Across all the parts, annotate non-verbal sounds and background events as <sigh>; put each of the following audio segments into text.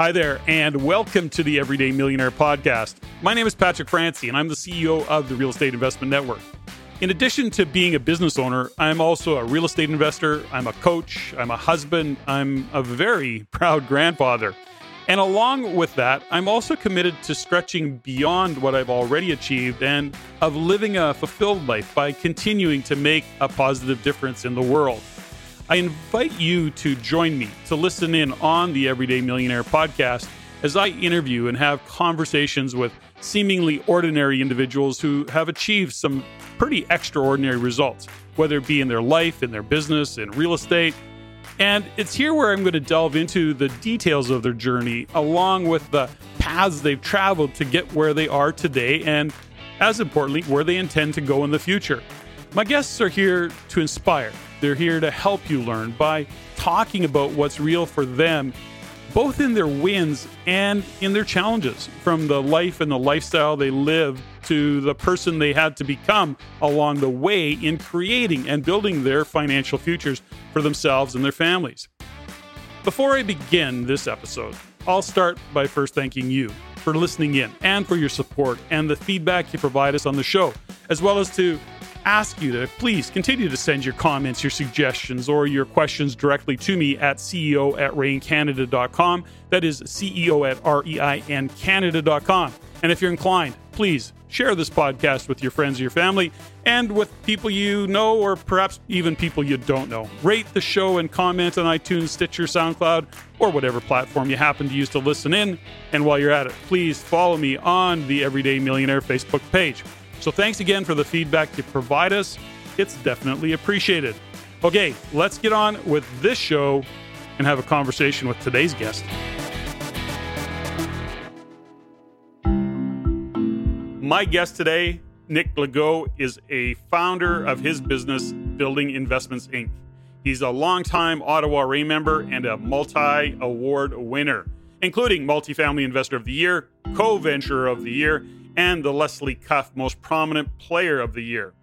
Hi there, and welcome to the Everyday Millionaire Podcast. My name is Patrick Francey, and I'm the CEO of the Real Estate Investment Network. In addition to being a business owner, I'm also a real estate investor, I'm a coach, I'm a husband, I'm a very <laughs> proud grandfather. And along with that, I'm also committed to stretching beyond what I've already achieved and of living a fulfilled life by continuing to make a positive difference in the world. I invite you to join me to listen in on the Everyday Millionaire podcast as I interview and have conversations with seemingly ordinary individuals who have achieved some pretty extraordinary results, whether it be in their life, in their business, in real estate. And it's here where I'm going to delve into the details of their journey, along with the paths they've traveled to get where they are today, and as importantly, where they intend to go in the future. My guests are here to inspire they're here to help you learn by talking about what's real for them, both in their wins and in their challenges, from the life and the lifestyle they live to the person they had to become along the way in creating and building their financial futures for themselves and their families. Before I begin this episode, I'll start by first thanking you for listening in and for your support and the feedback you provide us on the show, as well as to ask you to please continue to send your comments, your suggestions, or your questions directly to me at CEO at reincanada.com. That is CEO at R-E-I-N Canada.com. And if you're inclined, please share this podcast with your friends or your family and with people you know or perhaps even people you don't know. Rate the show and comment on iTunes, Stitcher, SoundCloud, or whatever platform you happen to use to listen in. And while you're at it, please follow me on the Everyday Millionaire Facebook page. So thanks again for the feedback you provide us. It's definitely appreciated. Okay, let's get on with this show and have a conversation with today's guest. My guest today, Nick Legault, is a founder of his business, Building Investments Inc. He's a longtime Ottawa REIN member and a multi award winner, including Multifamily Investor of the Year, Co Venture of the Year, and the Leslie Cuff Most Prominent Player of the Year.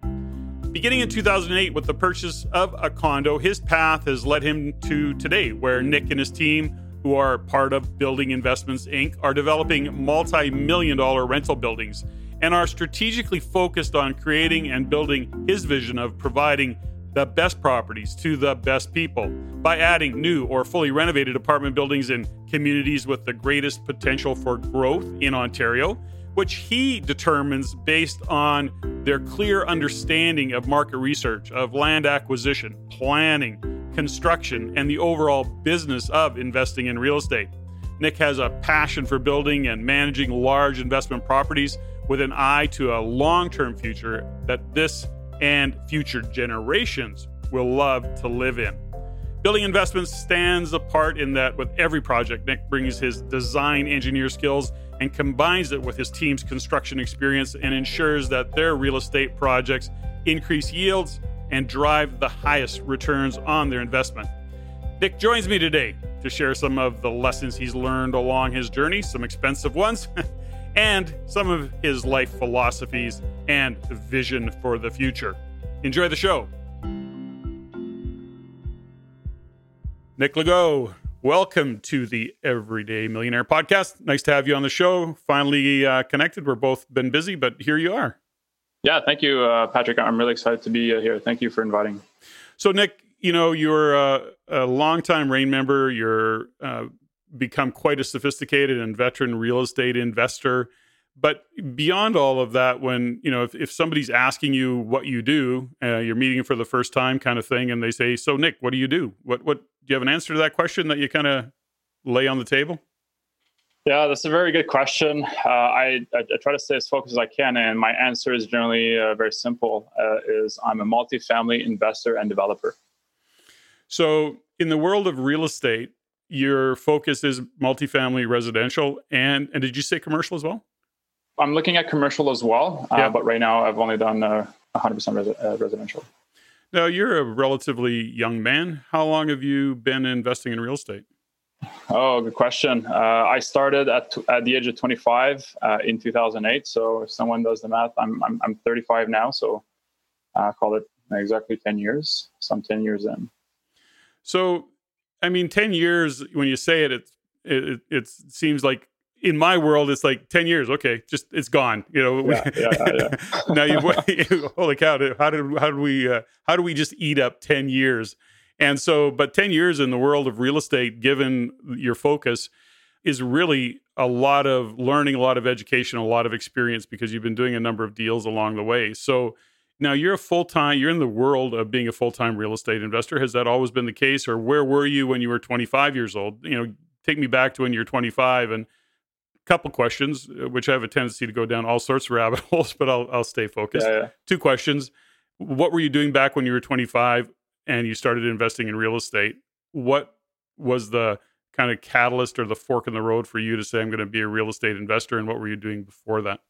Beginning in 2008 with the purchase of a condo, his path has led him to today, where Nick and his team, who are part of Building Investments Inc., are developing multi million dollar rental buildings and are strategically focused on creating and building his vision of providing the best properties to the best people by adding new or fully renovated apartment buildings in communities with the greatest potential for growth in Ontario which he determines based on their clear understanding of market research, of land acquisition, planning, construction, and the overall business of investing in real estate. Nick has a passion for building and managing large investment properties with an eye to a long term future that this and future generations will love to live in. Building Investments stands apart in that with every project, Nick brings his design engineer skills and combines it with his team's construction experience and ensures that their real estate projects increase yields and drive the highest returns on their investment. Nick joins me today to share some of the lessons he's learned along his journey, some expensive ones, <laughs> and some of his life philosophies and vision for the future. Enjoy the show. Nick Legault, welcome to the Everyday Millionaire podcast. Nice to have you on the show. Finally uh, connected. We're both been busy, but here you are. Yeah, thank you, uh, Patrick. I'm really excited to be uh, here. Thank you for inviting. So, Nick, you know you're a, a longtime REIN member. You're uh, become quite a sophisticated and veteran real estate investor but beyond all of that when you know if, if somebody's asking you what you do uh, you're meeting for the first time kind of thing and they say so nick what do you do what what do you have an answer to that question that you kind of lay on the table yeah that's a very good question uh, I, I, I, try to stay as focused as i can and my answer is generally uh, very simple uh, is i'm a multifamily investor and developer so in the world of real estate your focus is multifamily residential and and did you say commercial as well I'm looking at commercial as well, uh, yeah. but right now I've only done uh, 100% res- uh, residential. Now, you're a relatively young man. How long have you been investing in real estate? Oh, good question. Uh, I started at, t- at the age of 25 uh, in 2008. So if someone does the math, I'm, I'm, I'm 35 now. So I call it exactly 10 years. So I'm 10 years in. So, I mean, 10 years, when you say it, it's it, it, it seems like in my world, it's like 10 years. Okay, just it's gone. You know, yeah, yeah, yeah. <laughs> now you <laughs> holy cow, how did, how do we, uh, how do we just eat up 10 years? And so, but 10 years in the world of real estate, given your focus, is really a lot of learning, a lot of education, a lot of experience because you've been doing a number of deals along the way. So now you're a full time, you're in the world of being a full time real estate investor. Has that always been the case, or where were you when you were 25 years old? You know, take me back to when you're 25 and couple questions, uh, which I have a tendency to go down all sorts of rabbit <laughs> holes, but I'll, I'll stay focused. Yeah, yeah. Two questions. What were you doing back when you were 25 and you started investing in real estate? What was the kind of catalyst or the fork in the road for you to say, I'm going to be a real estate investor? And what were you doing before that?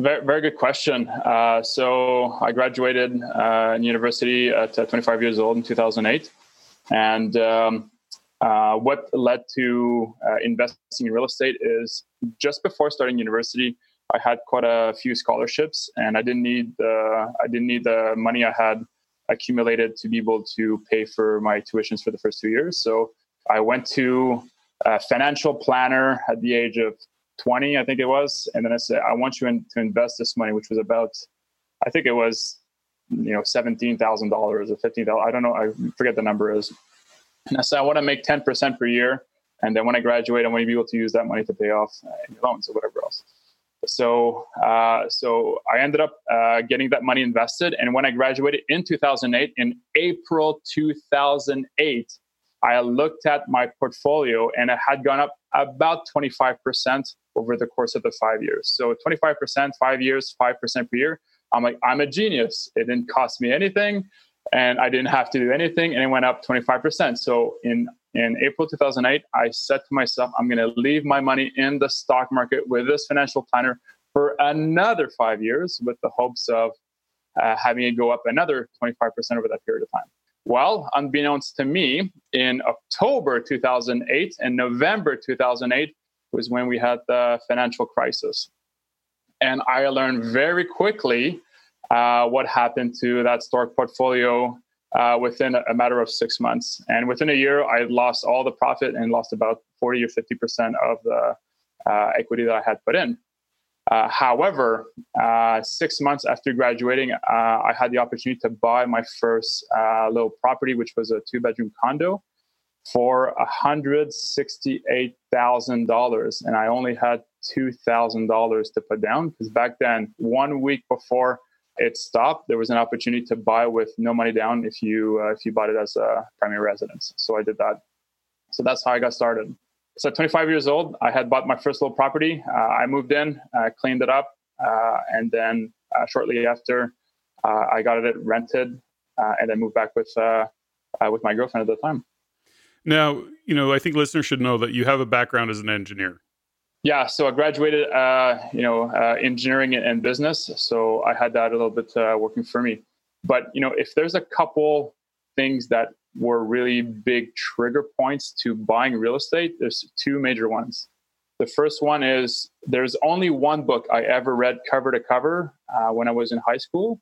Very, very good question. Uh, so I graduated uh, in university at uh, 25 years old in 2008. And um, uh, what led to uh, investing in real estate is just before starting university, I had quite a few scholarships, and I didn't need the I didn't need the money I had accumulated to be able to pay for my tuitions for the first two years. So I went to a financial planner at the age of 20, I think it was. And then I said, I want you in, to invest this money, which was about, I think it was, you know, $17,000 or 15000 I don't know. I forget the number is. And I said, I want to make 10% per year. And then when I graduate, I want to be able to use that money to pay off uh, any loans or whatever else. So, uh, so I ended up uh, getting that money invested. And when I graduated in 2008, in April 2008, I looked at my portfolio and it had gone up about 25% over the course of the five years. So 25%, five years, 5% per year. I'm like, I'm a genius. It didn't cost me anything and I didn't have to do anything. And it went up 25%. So in, in April 2008, I said to myself, I'm going to leave my money in the stock market with this financial planner for another five years with the hopes of uh, having it go up another 25% over that period of time. Well, unbeknownst to me, in October 2008 and November 2008 was when we had the financial crisis. And I learned very quickly uh, what happened to that stock portfolio uh, within a matter of six months. And within a year, I lost all the profit and lost about 40 or 50% of the uh, equity that I had put in. Uh, however, uh, six months after graduating, uh, I had the opportunity to buy my first little property, which was a two bedroom condo, for $168,000. And I only had $2,000 to put down because back then, one week before it stopped, there was an opportunity to buy with no money down if you uh, if you bought it as a primary residence. So I did that. So that's how I got started. So 25 years old, I had bought my first little property. Uh, I moved in, uh, cleaned it up, uh, and then uh, shortly after, I got it rented, and then moved back with with my girlfriend at the time. Now, you know, I think listeners should know that you have a background as an engineer. Yeah, so I graduated, you know, engineering and business. So I had that a little bit working for me. But you know, if there's a couple things that were really big trigger points to buying real estate, there's two major ones. The first one is there's only one book I ever read cover to cover uh, when I was in high school,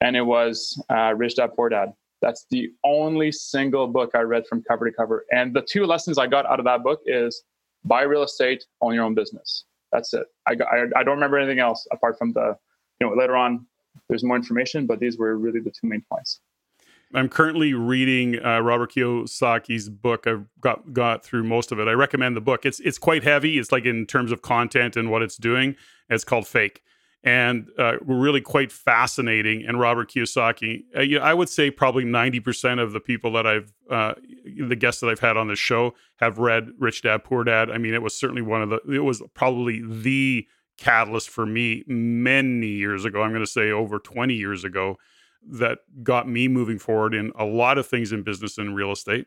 and it was uh, Rich Dad Poor Dad. That's the only single book I read from cover to cover. And the two lessons I got out of that book is buy real estate, own your own business. That's it. I, I, I don't remember anything else apart from the, you know, later on there's more information, but these were really the two main points. I'm currently reading uh, Robert Kiyosaki's book. I've got got through most of it. I recommend the book. It's it's quite heavy. It's like in terms of content and what it's doing. It's called Fake, and uh, really quite fascinating. And Robert Kiyosaki, uh, you know, I would say probably 90 percent of the people that I've uh, the guests that I've had on this show have read Rich Dad Poor Dad. I mean, it was certainly one of the. It was probably the catalyst for me many years ago. I'm going to say over 20 years ago that got me moving forward in a lot of things in business and real estate.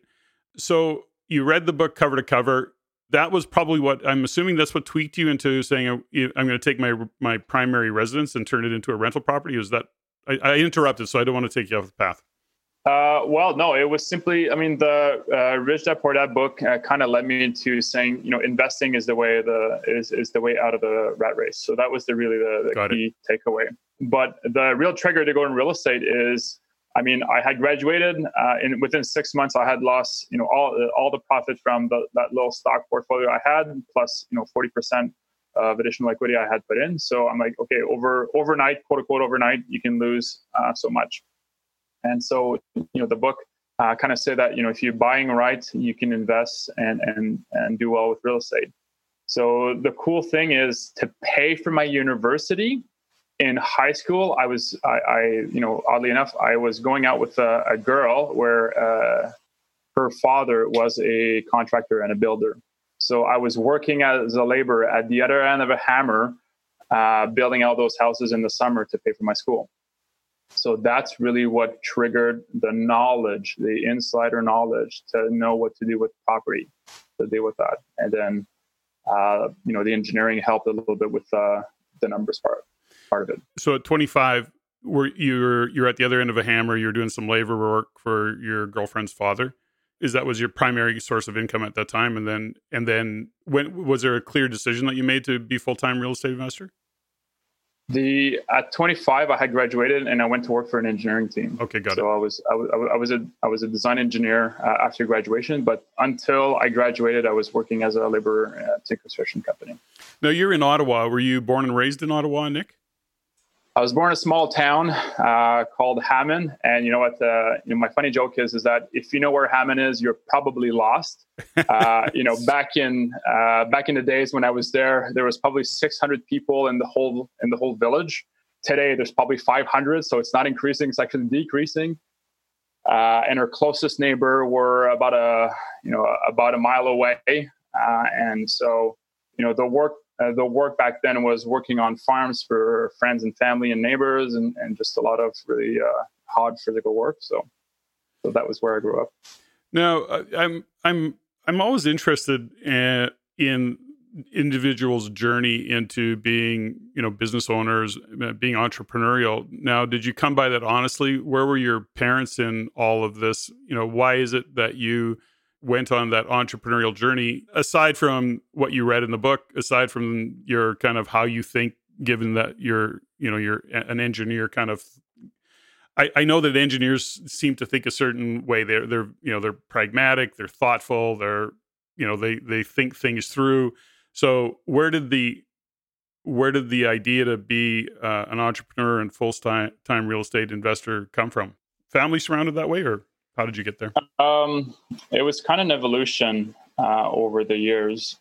So you read the book cover to cover. That was probably what I'm assuming that's what tweaked you into saying I'm going to take my my primary residence and turn it into a rental property. Is that I, I interrupted, so I don't want to take you off the path. Uh, well, no, it was simply, I mean, the uh, Rich Dad Poor Dad book uh, kind of led me into saying, you know, investing is the way the is, is the way out of the rat race. So that was the really the, the key it. takeaway. But the real trigger to go in real estate is I mean, I had graduated, uh, and within six months, I had lost, you know, all all the profit from the, that little stock portfolio I had, plus, you know, forty percent of additional equity I had put in. So I'm like, okay, over overnight, quote unquote, overnight, you can lose uh, so much. And so, you know, the book uh, kind of say that you know if you're buying right, you can invest and and and do well with real estate. So the cool thing is to pay for my university in high school. I was I, I you know oddly enough I was going out with a, a girl where uh, her father was a contractor and a builder. So I was working as a laborer at the other end of a hammer, uh, building all those houses in the summer to pay for my school. So that's really what triggered the knowledge, the insider knowledge to know what to do with property, to deal with that. And then, uh, you know, the engineering helped a little bit with uh, the numbers part, part of it. So at 25, were you're you're at the other end of a hammer. You're doing some labor work for your girlfriend's father. Is that was your primary source of income at that time? And then and then when was there a clear decision that you made to be full time real estate investor? The at 25, I had graduated and I went to work for an engineering team. Okay, got so it. I was I was I was a I was a design engineer uh, after graduation, but until I graduated, I was working as a laborer at a construction company. Now you're in Ottawa. Were you born and raised in Ottawa, Nick? I was born in a small town uh, called Hammond, and you know what? Uh, you know, my funny joke is is that if you know where Hammond is, you're probably lost. <laughs> Uh, you know, back in uh, back in the days when I was there, there was probably 600 people in the whole in the whole village. Today, there's probably 500, so it's not increasing; it's actually decreasing. Uh, and our closest neighbor were about a you know about a mile away, uh, and so you know the work uh, the work back then was working on farms for friends and family and neighbors and, and just a lot of really uh, hard physical work. So so that was where i grew up. Now uh, i'm i'm i'm always interested in, in individuals journey into being you know business owners uh, being entrepreneurial. Now did you come by that honestly? Where were your parents in all of this? You know why is it that you went on that entrepreneurial journey aside from what you read in the book aside from your kind of how you think given that you're you know you're an engineer kind of I, I know that engineers seem to think a certain way. They're they're you know they're pragmatic they're thoughtful they're you know they they think things through. So where did the where did the idea to be uh, an entrepreneur and full time time real estate investor come from? Family surrounded that way or how did you get there? Um, it was kind of an evolution uh, over the years.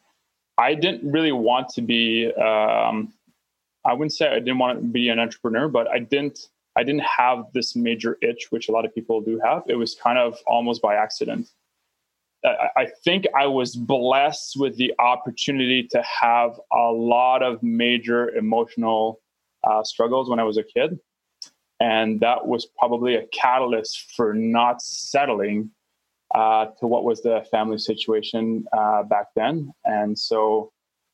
I didn't really want to be. Um, I wouldn't say I didn't want to be an entrepreneur, but I didn't. I didn't have this major itch, which a lot of people do have. It was kind of almost by accident. I, think I was blessed with the opportunity to have a lot of major emotional uh, struggles when I was a kid and that was probably a catalyst for not settling uh, to what was the family situation uh, back then. And so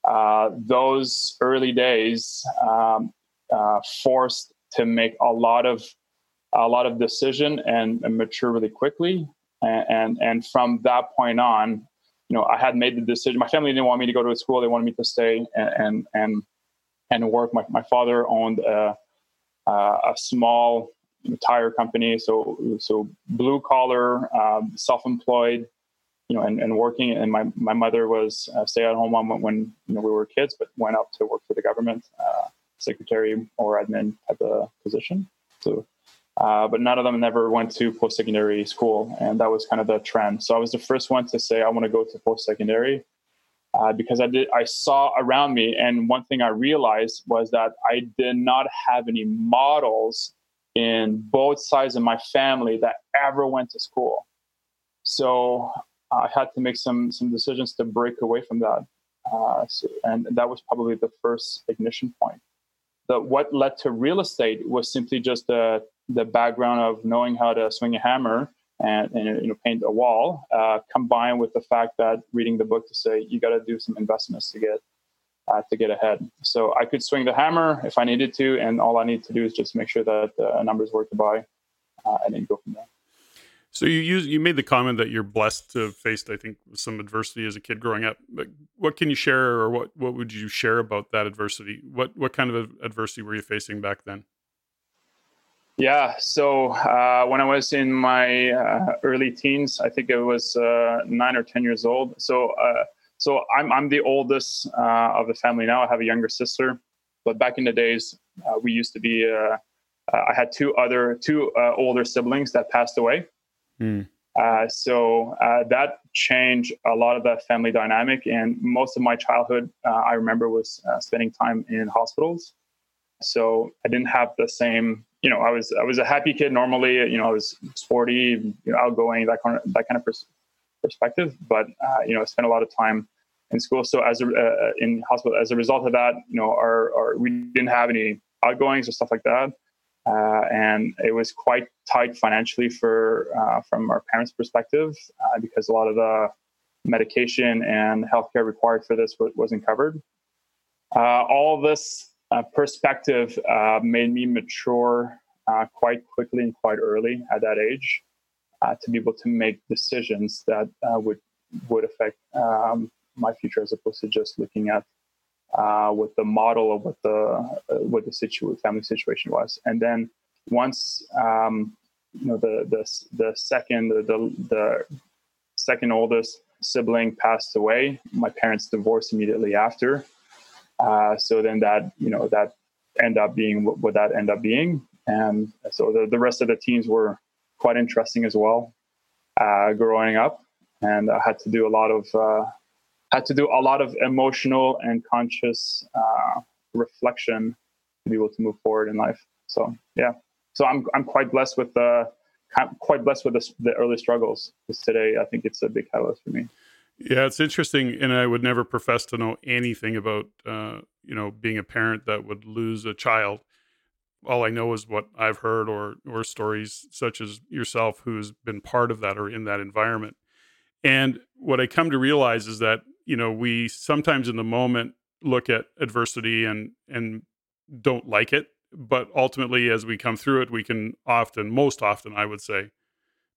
uh, those early days um, uh, forced to make a lot of a lot of decision and, and mature really quickly. And, and, and from that point on, you know, I had made the decision. My family didn't want me to go to school; they wanted me to stay and and and, and work. My my father owned a uh, a small tire company, so so blue collar, um, self-employed, you know, and, and working. And my, my mother was a stay-at-home mom when, when you know we were kids, but went up to work for the government, uh, secretary or admin type of position. So, uh, but none of them never went to post-secondary school, and that was kind of the trend. So I was the first one to say I want to go to post-secondary uh, because I did I saw around me, and one thing I realized was that I did not have any models in both sides of my family that ever went to school. So I had to make some some decisions to break away from that, uh, so, and that was probably the first ignition point. The, what led to real estate was simply just the the background of knowing how to swing a hammer and, and you know paint a wall, uh, combined with the fact that reading the book to say you got to do some investments to get uh, to get ahead. So I could swing the hammer if I needed to, and all I need to do is just make sure that the numbers work to buy, uh, and then go from there. So you use you made the comment that you're blessed to have faced, I think, some adversity as a kid growing up. But what can you share, or what what would you share about that adversity? What what kind of adversity were you facing back then? Yeah. So uh, when I was in my uh, early teens, I think it was uh, nine or ten years old. So uh, so I'm I'm the oldest uh, of the family now. I have a younger sister, but back in the days, uh, we used to be. I had two other two older siblings that passed away. Mm. so that changed a lot of that family dynamic, and most of my childhood, I remember, was spending time in hospitals. So I didn't have the same you know, I was I was a happy kid normally. You know, I was sporty, you know, outgoing, that kind of that kind of pers- perspective. But uh, you know, I spent a lot of time in school. So as a, uh, in hospital, as a result of that, you know, our, our we didn't have any outgoings or stuff like that, uh, and it was quite tight financially for uh, from our parents' perspective uh, because a lot of the medication and healthcare required for this wasn't covered. Uh, all this uh, perspective uh, made me mature uh, quite quickly and quite early at that age uh, to be able to make decisions that uh, would would affect um, my future as opposed to just looking at uh, what the model of what the what the situ- family situation was. And then once um, you know the the the second the, the the second oldest sibling passed away, my parents divorced immediately after. Uh, so then that you know that end up being what, that end up being, and so the, the rest of the teams were quite interesting as well. Uh, growing up, and I had to do a lot of uh, had to do a lot of emotional and conscious uh, reflection to be able to move forward in life. So yeah, so I'm I'm quite blessed with the quite blessed with the, the early struggles. Because today, I think it's a big catalyst for me. Yeah, it's interesting, and I would never profess to know anything about, uh, you know, being a parent that would lose a child. All I know is what I've heard, or or stories such as yourself, who's been part of that or in that environment. And what I come to realize is that you know we sometimes in the moment look at adversity and and don't like it, but ultimately as we come through it, we can often, most often, I would say,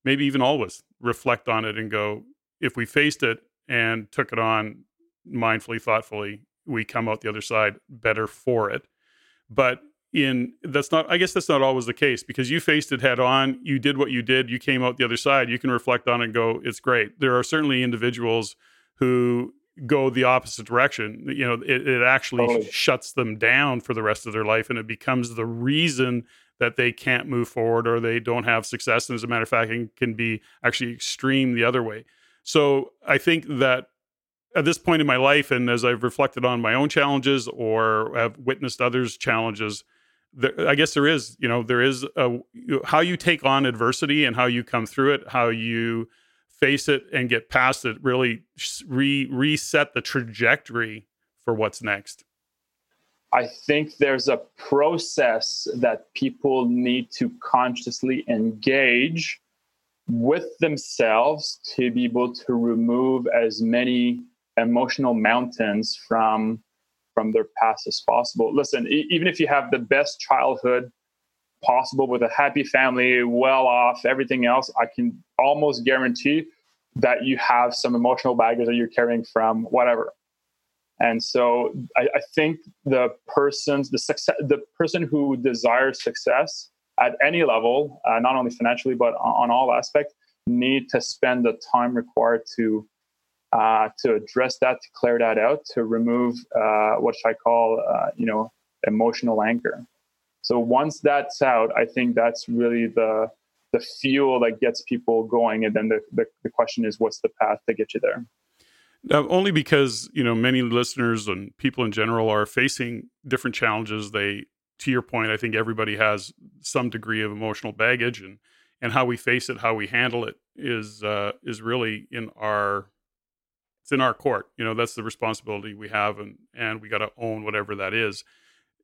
maybe even always, reflect on it and go, if we faced it and took it on mindfully, thoughtfully, we come out the other side better for it. But in that's not i guess that's not always the case because you faced it head on. You did what you did. You came out the other side. You can reflect on it and go it's great. There are certainly individuals who go the opposite direction. You know it, it actually totally. shuts them down for the rest of their life and it becomes the reason that they can't move forward or they don't have success. And as a matter of fact it can be actually extreme the other way so I think that at this point in my life, and as I've reflected on my own challenges or have witnessed others' challenges, there, I guess there is, you know, there is a, how you take on adversity and how you come through it, how you face it and get past it, really re- reset the trajectory for what's next. I think there's a process that people need to consciously engage with themselves to be able to remove as many emotional mountains from from their past as possible. Listen e- even if you have the best childhood possible with a happy family well off everything else i can almost guarantee that you have some emotional baggage that you're carrying from whatever. And so I, I think the person's the success the person who desires success at any level, uh, not only financially but on, on, all aspects, need to spend the time required to uh, to address that, to clear that out, to remove uh, what I call, uh, you know, emotional anchor. So once that's out, I think that's really the the fuel that gets people going, and then the, the, the question is, what's the path to get you there? Now, only because you know many listeners and people in general are facing different challenges. They to your point, I think everybody has some degree of emotional baggage, and and how we face it, how we handle it, is uh, is really in our it's in our court. You know, that's the responsibility we have, and and we got to own whatever that is.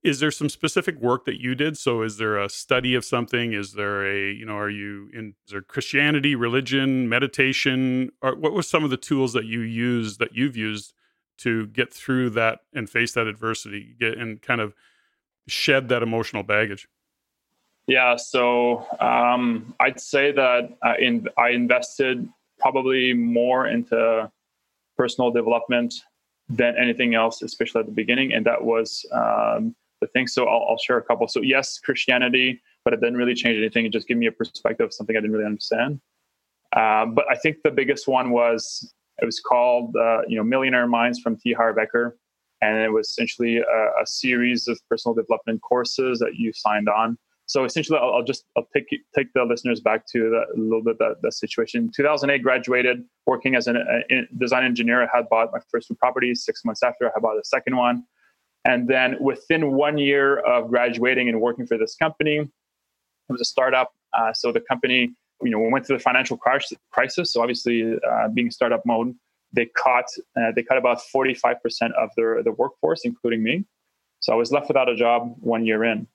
Is there some specific work that you did? So, is there a study of something? Is there a you know, are you in is there Christianity, religion, meditation? Or what were some of the tools that you use that you've used to get through that and face that adversity, get and kind of shed that emotional baggage? Yeah, so um, I'd say that I, in, I invested probably more into personal development than anything else, especially at the beginning, and that was um, the thing. So I'll, I'll, share a couple. So yes, Christianity, but it didn't really change anything. It just gave me a perspective of something I didn't really understand. Um, but I think the biggest one was it was called uh, you know Millionaire Minds from T. Harv Eker, and it was essentially a, a, series of personal development courses that you signed on. So essentially, I'll, I'll just I'll take take the listeners back to a little bit the, the situation. 2008, graduated working as a, a design engineer. I had bought my first two properties. Six months after, I had bought the second one. And then within one year of graduating and working for this company, it was a startup. Uh, so the company, you know, we went through the financial crisis. So obviously, uh, being startup mode, they cut uh, they cut about 45% of their the workforce, including me. So I was left without a job one year in.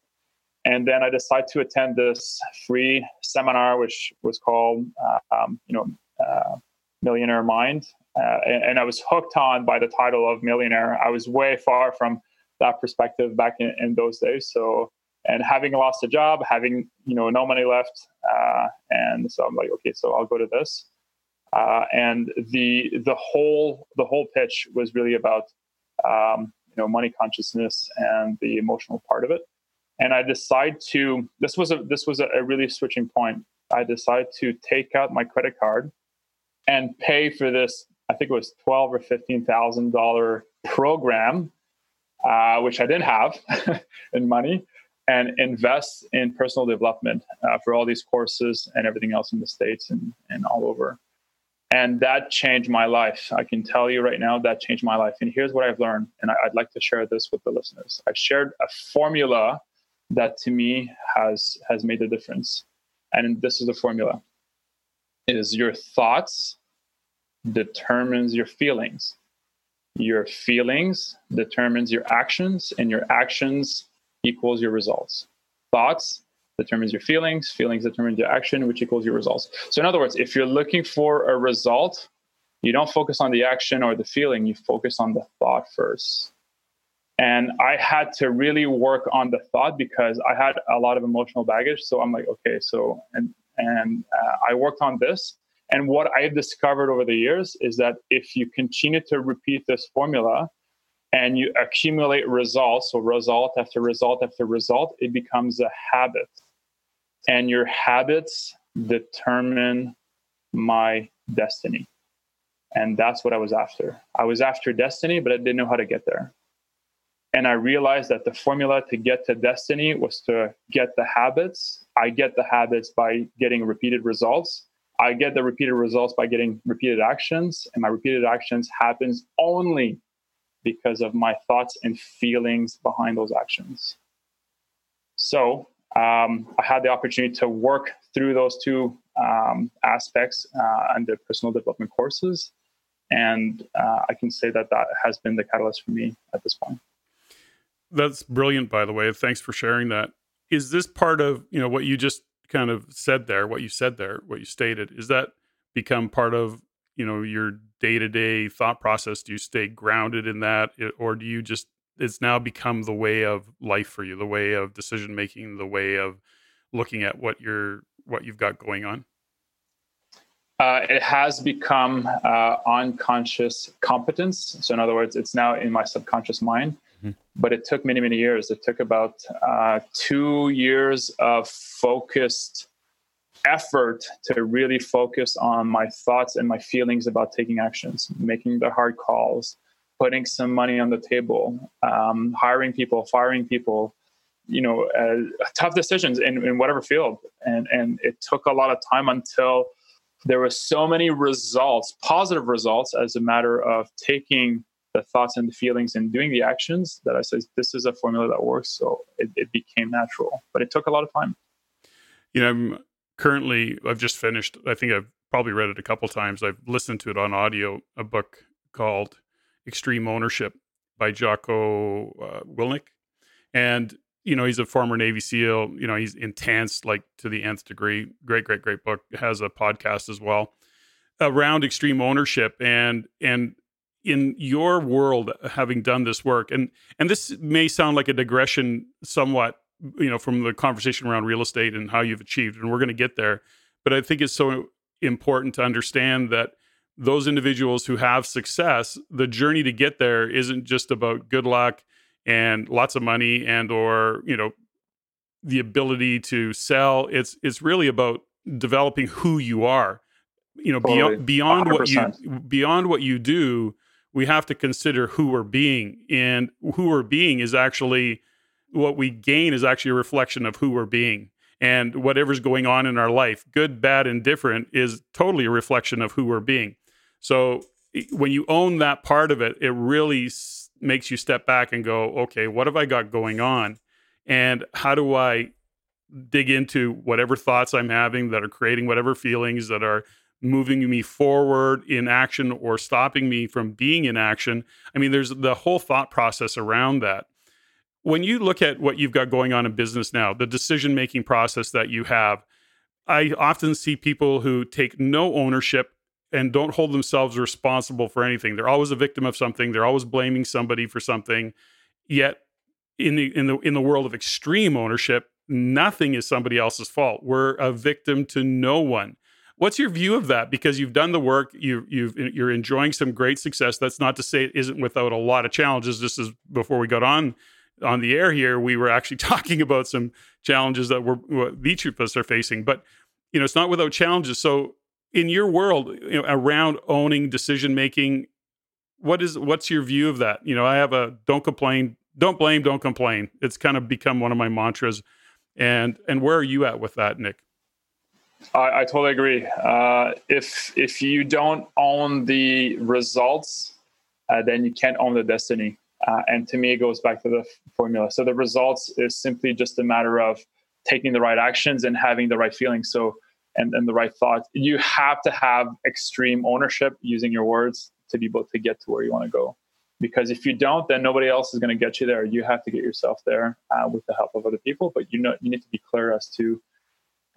And then I decided to attend this free seminar, which was called, uh, um, you know, uh, Millionaire Mind. Uh, and, and, I was hooked on by the title of millionaire. I was way far from that perspective back in, in those days. So, and having lost a job, having you know no money left, uh, and so I'm like, okay, so I'll go to this. Uh, and the the whole the whole pitch was really about um, you know money consciousness and the emotional part of it. And I decided to this was a this was a, really switching point. I decided to take out my credit card and pay for this. I think it was twelve or fifteen thousand dollar program uh, which I didn't have <laughs> in money, and invest in personal development uh, for all these courses and everything else in the States and, and all over. And that changed my life. I can tell you right now that changed my life. And here's what I've learned. And I, would like to share this with the listeners. I've shared a formula that to me has has made a difference. And this is the formula. Is your thoughts determines your feelings your feelings determines your actions and your actions equals your results thoughts determines your feelings feelings determine your action which equals your results. So in other words if you're looking for a result you don't focus on the action or the feeling you focus on the thought first. And i had to really work on the thought because i had a lot of emotional baggage. So i'm like okay so and and uh, i worked on this. And what I've discovered over the years is that if you continue to repeat this formula and you accumulate results, so result after result after result, it becomes a habit. And your habits determine my destiny. And that's what I was after. I was after destiny, but I didn't know how to get there. And I realized that the formula to get to destiny was to get the habits. I get the habits by getting repeated results I get the repeated results by getting repeated actions, and my repeated actions happens only because of my thoughts and feelings behind those actions. So um, I had the opportunity to work through those two um, aspects uh, the personal development courses, and uh, I can say that that has been the catalyst for me at this point. That's brilliant, by the way. Thanks for sharing that. Is this part of you know what you just kind of said there, what you said there, what you stated, is that become part of you know your day to day thought process? Do you stay grounded in that, or do you just it's now become the way of life for you, the way of decision making, the way of looking at what you're what you've got going on? Uh, it has become uh, unconscious competence. So, in other words, it's now in my subconscious mind. Mm-hmm. But it took many, many years. It took about uh, two years of focused effort to really focus on my thoughts and my feelings about taking actions, making the hard calls, putting some money on the table, um, hiring people, firing people, you know, uh, tough decisions in, in whatever field. And, and it took a lot of time until there were so many results, positive results, as a matter of taking the thoughts and the feelings and doing the actions that I said, this is a formula that works. So it, it became natural, but it took a lot of time. You know, I'm currently, I've just finished, I think I've probably read it a couple times. I've listened to it on audio, a book called Extreme Ownership by Jocko uh, Willink. And, you know, he's a former Navy SEAL. You know, he's intense, like to the nth degree. Great, great, great book. Has a podcast as well around extreme ownership and and in your world having done this work and and this may sound like a digression somewhat you know from the conversation around real estate and how you've achieved and we're going to get there but i think it's so important to understand that those individuals who have success the journey to get there isn't just about good luck and lots of money and or you know the ability to sell. It's it's really about developing who you are. You know, totally. beyond beyond 100%. what you beyond what you do, we have to consider who we're being, and who we're being is actually what we gain is actually a reflection of who we're being and whatever's going on in our life, good, bad, and different, is totally a reflection of who we're being. So when you own that part of it, it really makes you step back and go, okay, what have I got going on? And how do I dig into whatever thoughts I'm having that are creating whatever feelings that are moving me forward in action or stopping me from being in action? I mean, there's the whole thought process around that when you look at what you've got going on in business now, the decision making process that you have, I often see people who take no ownership and don't hold themselves responsible for anything. They're always a victim of something. They're always blaming somebody for something. Yet in the in the in the world of extreme ownership, nothing is somebody else's fault. We're a victim to no one. What's your view of that? Because you've done the work, you you've you're enjoying some great success. That's not to say it isn't without a lot of challenges. This is before we got on on the air here, we were actually <laughs> talking about some challenges that we're each of us are facing. But you know, it's not without challenges. So, in your world, you know, around owning decision making, what is what's your view of that? You know, I have a don't complain, don't blame, don't complain. It's kind of become one of my mantras. And and where are you at with that, Nick? I, I totally agree. Uh, if if you don't own the results, uh, then you can't own the destiny. Uh, and to me, it goes back to the formula. So the results is simply just a matter of taking the right actions and having the right feelings. So and, and the right thoughts. You have to have extreme ownership using your words to be able to get to where you want to go. Because if you don't, then nobody else is going to get you there. You have to get yourself there uh, with the help of other people. But you know, you need to be clear as to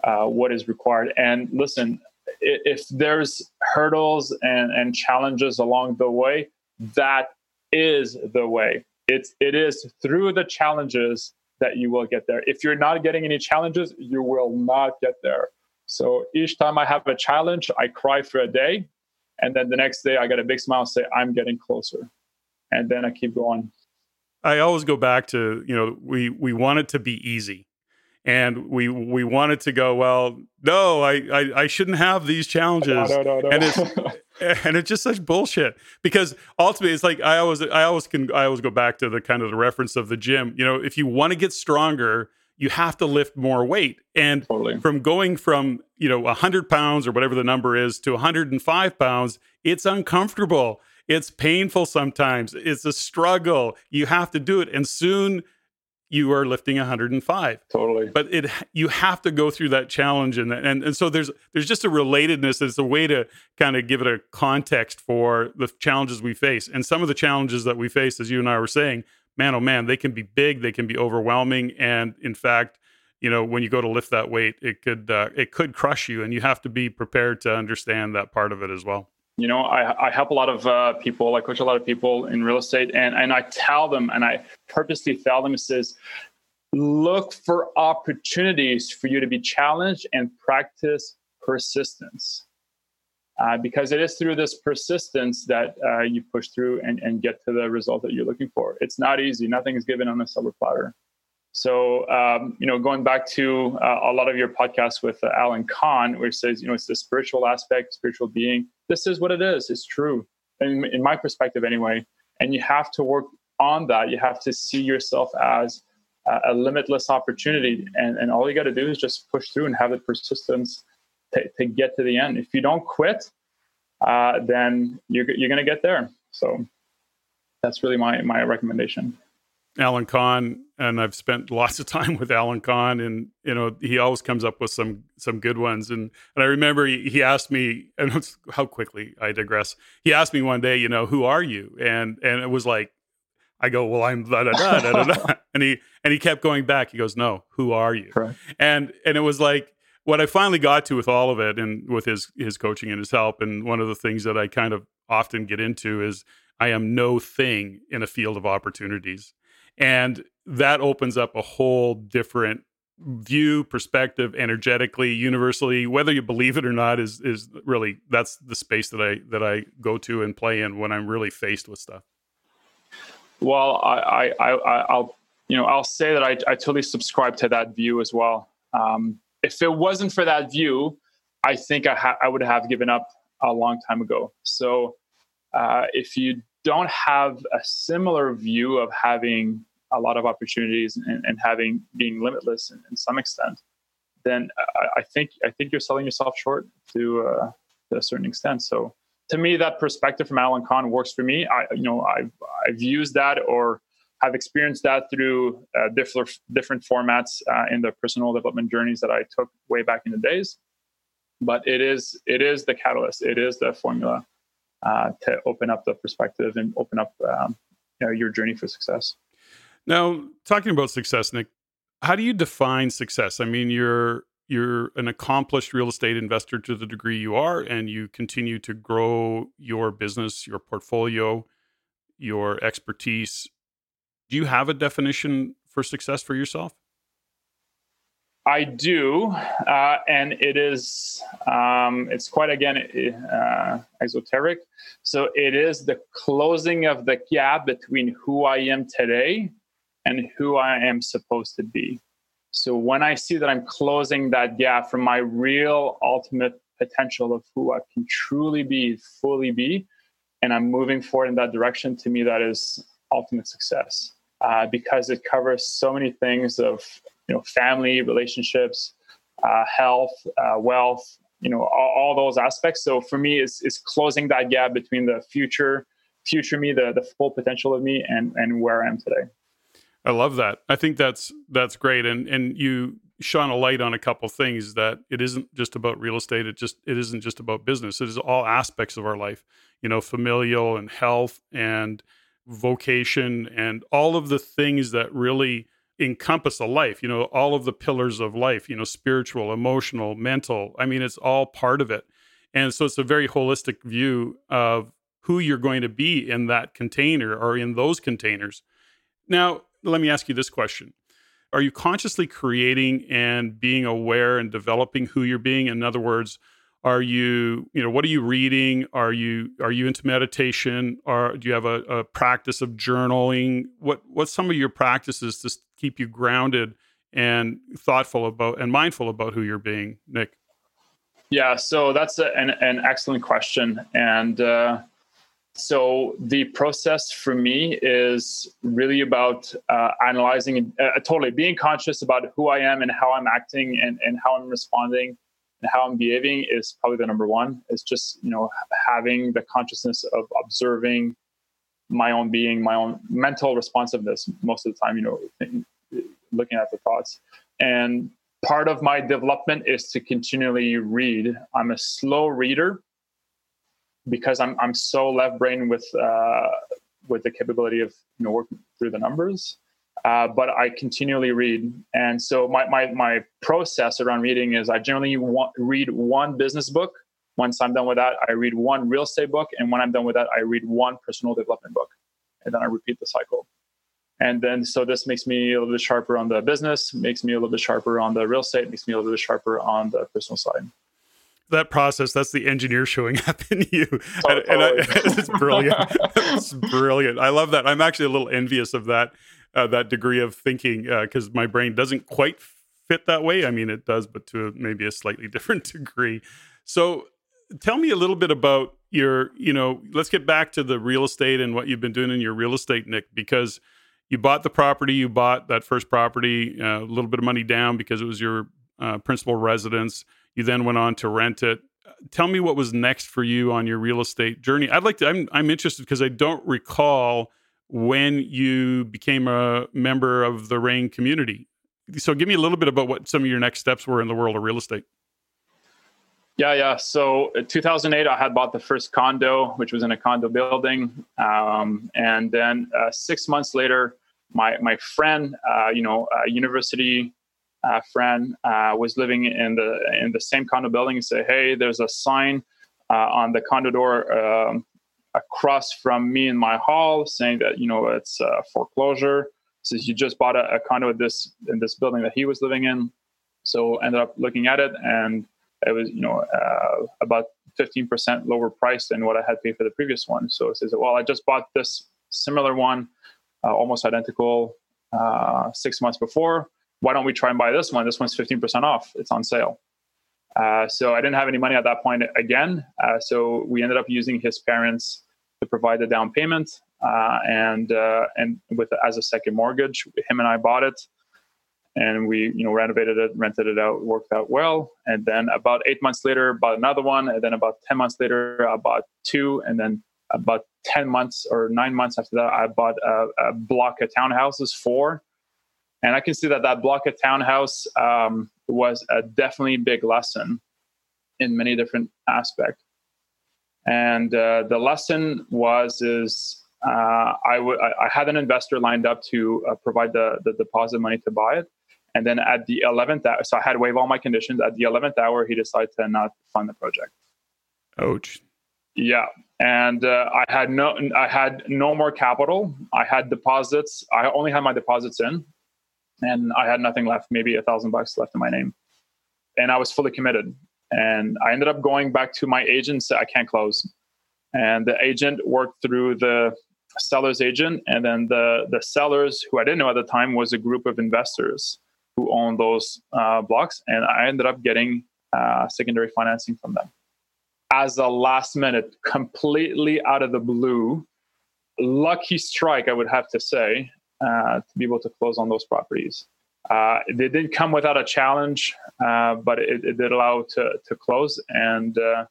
uh, what is required. And listen, if there's hurdles and, and challenges along the way, that is the way. It's it is through the challenges that you will get there. If you're not getting any challenges, you will not get there. So each time I have a challenge, I cry for a day, and then the next day I get a big smile and say I'm getting closer, and then I keep going. I always go back to you know we we want it to be easy, and we we want it to go well. No, I I, I shouldn't have these challenges, no, no, no, and it's <laughs> and it's just such bullshit because ultimately it's like I always I always can I always go back to the kind of the reference of the gym. You know, if you want to get stronger, you have to lift more weight. And totally. from going from, you know, 100 pounds or whatever the number is to 105 pounds, it's uncomfortable. It's painful sometimes. It's a struggle. You have to do it. And soon you are lifting 105 totally but it you have to go through that challenge and and, and so there's there's just a relatedness it's a way to kind of give it a context for the challenges we face and some of the challenges that we face as you and i were saying man oh man they can be big they can be overwhelming and in fact you know when you go to lift that weight it could uh, it could crush you and you have to be prepared to understand that part of it as well. You know i, I help a lot of uh, people i coach a lot of people in real estate and, and i tell them and i purposely tell them says look for opportunities for you to be challenged and practice persistence uh, because it is through this persistence that uh, you push through and, and get to the result that you're looking for it's not easy nothing is given on a silver platter so, um, you know, going back to uh, a lot of your podcasts with uh, Alan Kahn, he says, you know, it's the spiritual aspect, spiritual being. This is what it is. It's true, in, in my perspective, anyway. And you have to work on that. You have to see yourself as a, a limitless opportunity, and and all you got to do is just push through and have the persistence to, to get to the end. If you don't quit, uh, then you're you're going to get there. So that's really my my recommendation. Alan Kahn, and I've spent <laughs> lots of time with Alan Kahn, and you know he always comes up with some some good ones. And and I remember he, he asked me, <laughs> and how quickly I digress. He asked me one day, you know, who are you? And and it was like, I go, well, I'm da da da da da, <laughs> and he and he kept going back. He goes, no, who are you? Correct. And and it was like what I finally got to with all of it, and with his his coaching and his help. And one of the things that I kind of often get into is I am no thing in a field of opportunities and that opens up a whole different view perspective energetically universally whether you believe it or not is is really that's the space that i that i go to and play in when i'm really faced with stuff well i i, I i'll you know, I'll say that I, I totally subscribe to that view as well. Um, if it wasn't for that view, I think I, ha- I would have given up a long time ago. So uh, if you don't have a similar view of having a lot of opportunities and, and having being limitless in, in some extent, then I, I, think I think you're selling yourself short to, uh, to a certain extent. So to me, that perspective from Alan Kahn works for me. I you know I've I've used that or have experienced that through uh, different different formats uh, in the personal development journeys that I took way back in the days. But it is it is the catalyst. It is the formula uh, to open up the perspective and open up um, you know, your journey for success. Now, talking about success, Nick, how do you define success? I mean, you're you're an accomplished real estate investor to the degree you are, and you continue to grow your business, your portfolio, your expertise. Do you have a definition for success for yourself? I do, uh, and it is um, it's quite again uh, esoteric. So it is the closing of the gap between who I am today and who I am supposed to be. So when I see that I'm closing that gap from my real ultimate potential of who I can truly be, fully be, and I'm moving forward in that direction, to me that is ultimate success uh, because it covers so many things of you know family relationships uh, health uh, wealth you know all, all, those aspects. So for me it's, it's closing that gap between the future future me the, the full potential of me and and where i am today. I love that. I think that's that's great. And and you shone a light on a couple things that it isn't just about real estate. It just it isn't just about business. It is all aspects of our life you know familial and health and vocation and all of the things that really encompass a life you know all of the pillars of life you know spiritual emotional mental i mean it's all part of it. And so it's a very holistic view of who you're going to be in that container or in those containers. Now let me ask you this question. Are you consciously creating and being aware and developing who you're being? In other words are you you know what are you reading? Are you are you into meditation? Or do you have a, a practice of journaling? What what's some of your practices to keep you grounded and thoughtful about and mindful about who you're being nick? Yeah so that's a, an, an excellent question. And uh, so the process for me is really about uh, analyzing uh, totally being conscious about who i am and how i'm acting and, and how i'm responding how I'm behaving is probably the number one. It's just you know having the consciousness of observing my own being, my own mental responsiveness most of the time. You know, looking at the thoughts and part of my development is to continually read. I'm a slow reader because I'm I'm so left brain with uh, with the capability of you know working through the numbers. Uh, but I continually read. And so my, my, my process around reading is I generally want, read one business book. Once I'm done with that, I read one real estate book. And when I'm done with that, I read one personal development book. And then I repeat the cycle. And then so this makes me a little bit sharper on the business, makes me a little bit sharper on the real estate, makes me a little bit sharper on the personal side that process that's the engineer showing <laughs> up in you and, and I, <laughs> it's brilliant it's brilliant i love that i'm actually a little envious of that uh, that degree of thinking because uh, my brain doesn't quite fit that way. I mean, it does, but to maybe a slightly <laughs> different degree. So, tell me a little bit about your, you know, let's get back to the real estate and what you've been doing in your real estate, Nick, because you bought the property, you bought that first property, uh, a little bit of money down because it was your uh, principal residence. You then went on to rent it. Tell me what was next for you on your real estate journey. I'd like to. I'm I'm interested because I don't recall when you became a member of the REIN community. So, give me a little bit about what some of your next steps were in the world of real estate. Yeah, yeah. So, in 2008, I had bought the first condo, which was in a condo building, um, and then uh, six months later, my my friend, uh, you know, a university uh, friend, uh, was living in the in the same condo building, and said, "Hey, there's a sign uh, on the condo door um, across from me in my hall saying that you know it's a foreclosure says you just bought a, a condo at this in this building that he was living in so ended up looking at it and it was you know uh, about 15% lower price than what i had paid for the previous one so it says well i just bought this similar one uh, almost identical uh, six months before. Why don't we try and buy this one? This one's 15% off. It's on sale. Uh, so I didn't have any money at that point again. Uh, so we ended up using his parents provide the down payment uh, and uh, and with as a second mortgage. Him and I bought it, and we you know renovated it, rented it out, worked out well. And then about eight months later, bought another one, and then about ten months later, I bought two, and then about ten months or nine months after that, I bought a, a block of townhouses, four. And I can see that that block of townhouse um, was a definitely big lesson in many different aspects. And uh, the lesson was is uh, I, w- I had an investor lined up to uh, provide the, the deposit money to buy it. And then at the 11th hour, so I had to waive all my conditions. At the 11th hour, he decided to not fund the project. Ouch. Yeah. And uh, I had no, I had no more capital. I had deposits. I only had my deposits in, and I had nothing left. Maybe a thousand bucks left in my name, and I was fully committed. And I ended up going back to my agent. Said I can't close, and the agent worked through the seller's agent, and then the the sellers, who I didn't know at the time, was a group of investors who owned those uh, blocks, and I ended up getting uh, secondary financing from them as a last minute, completely out of the blue, lucky strike, I would have to say, uh, to be able to close on those properties. Uh, they didn't come without a challenge, uh, but it, it, did allow to to close. And uh,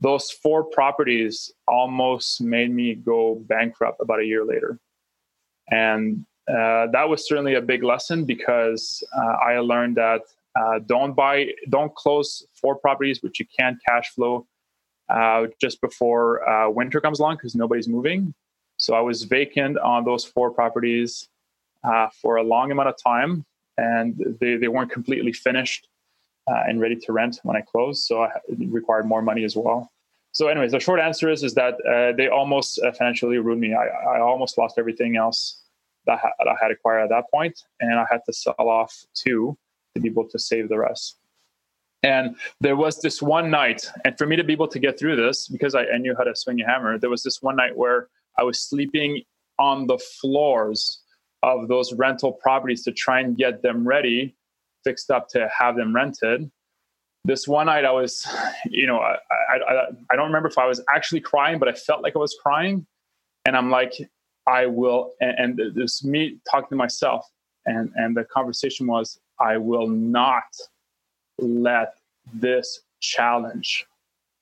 those four properties almost made me go bankrupt about a year later. And uh, that was certainly a big lesson because uh, I learned that don't buy, don't close four properties which you can't cash flow uh, just before uh, winter comes along because nobody's moving. So I was vacant on those four properties uh, for a long amount of time, and they, they weren't completely finished uh, and ready to rent when I closed. So I required more money as well. So, anyways, the short answer is is that uh, they almost uh, financially ruined me. I, I almost lost everything else that, that I had acquired at that point, and I had to sell off two to be able to save the rest. And there was this one night, and for me to be able to get through this, because I, I knew how to swing a hammer, there was this one night where I was sleeping on the floors of those rental properties to try and get them ready, fixed up to have them rented. This one night, I was, <laughs> you know, I, I, I don't remember if I was actually crying, but I felt like I was crying. And I'm like, I will, and, and this me talking to myself, and and the conversation was, I will not let this challenge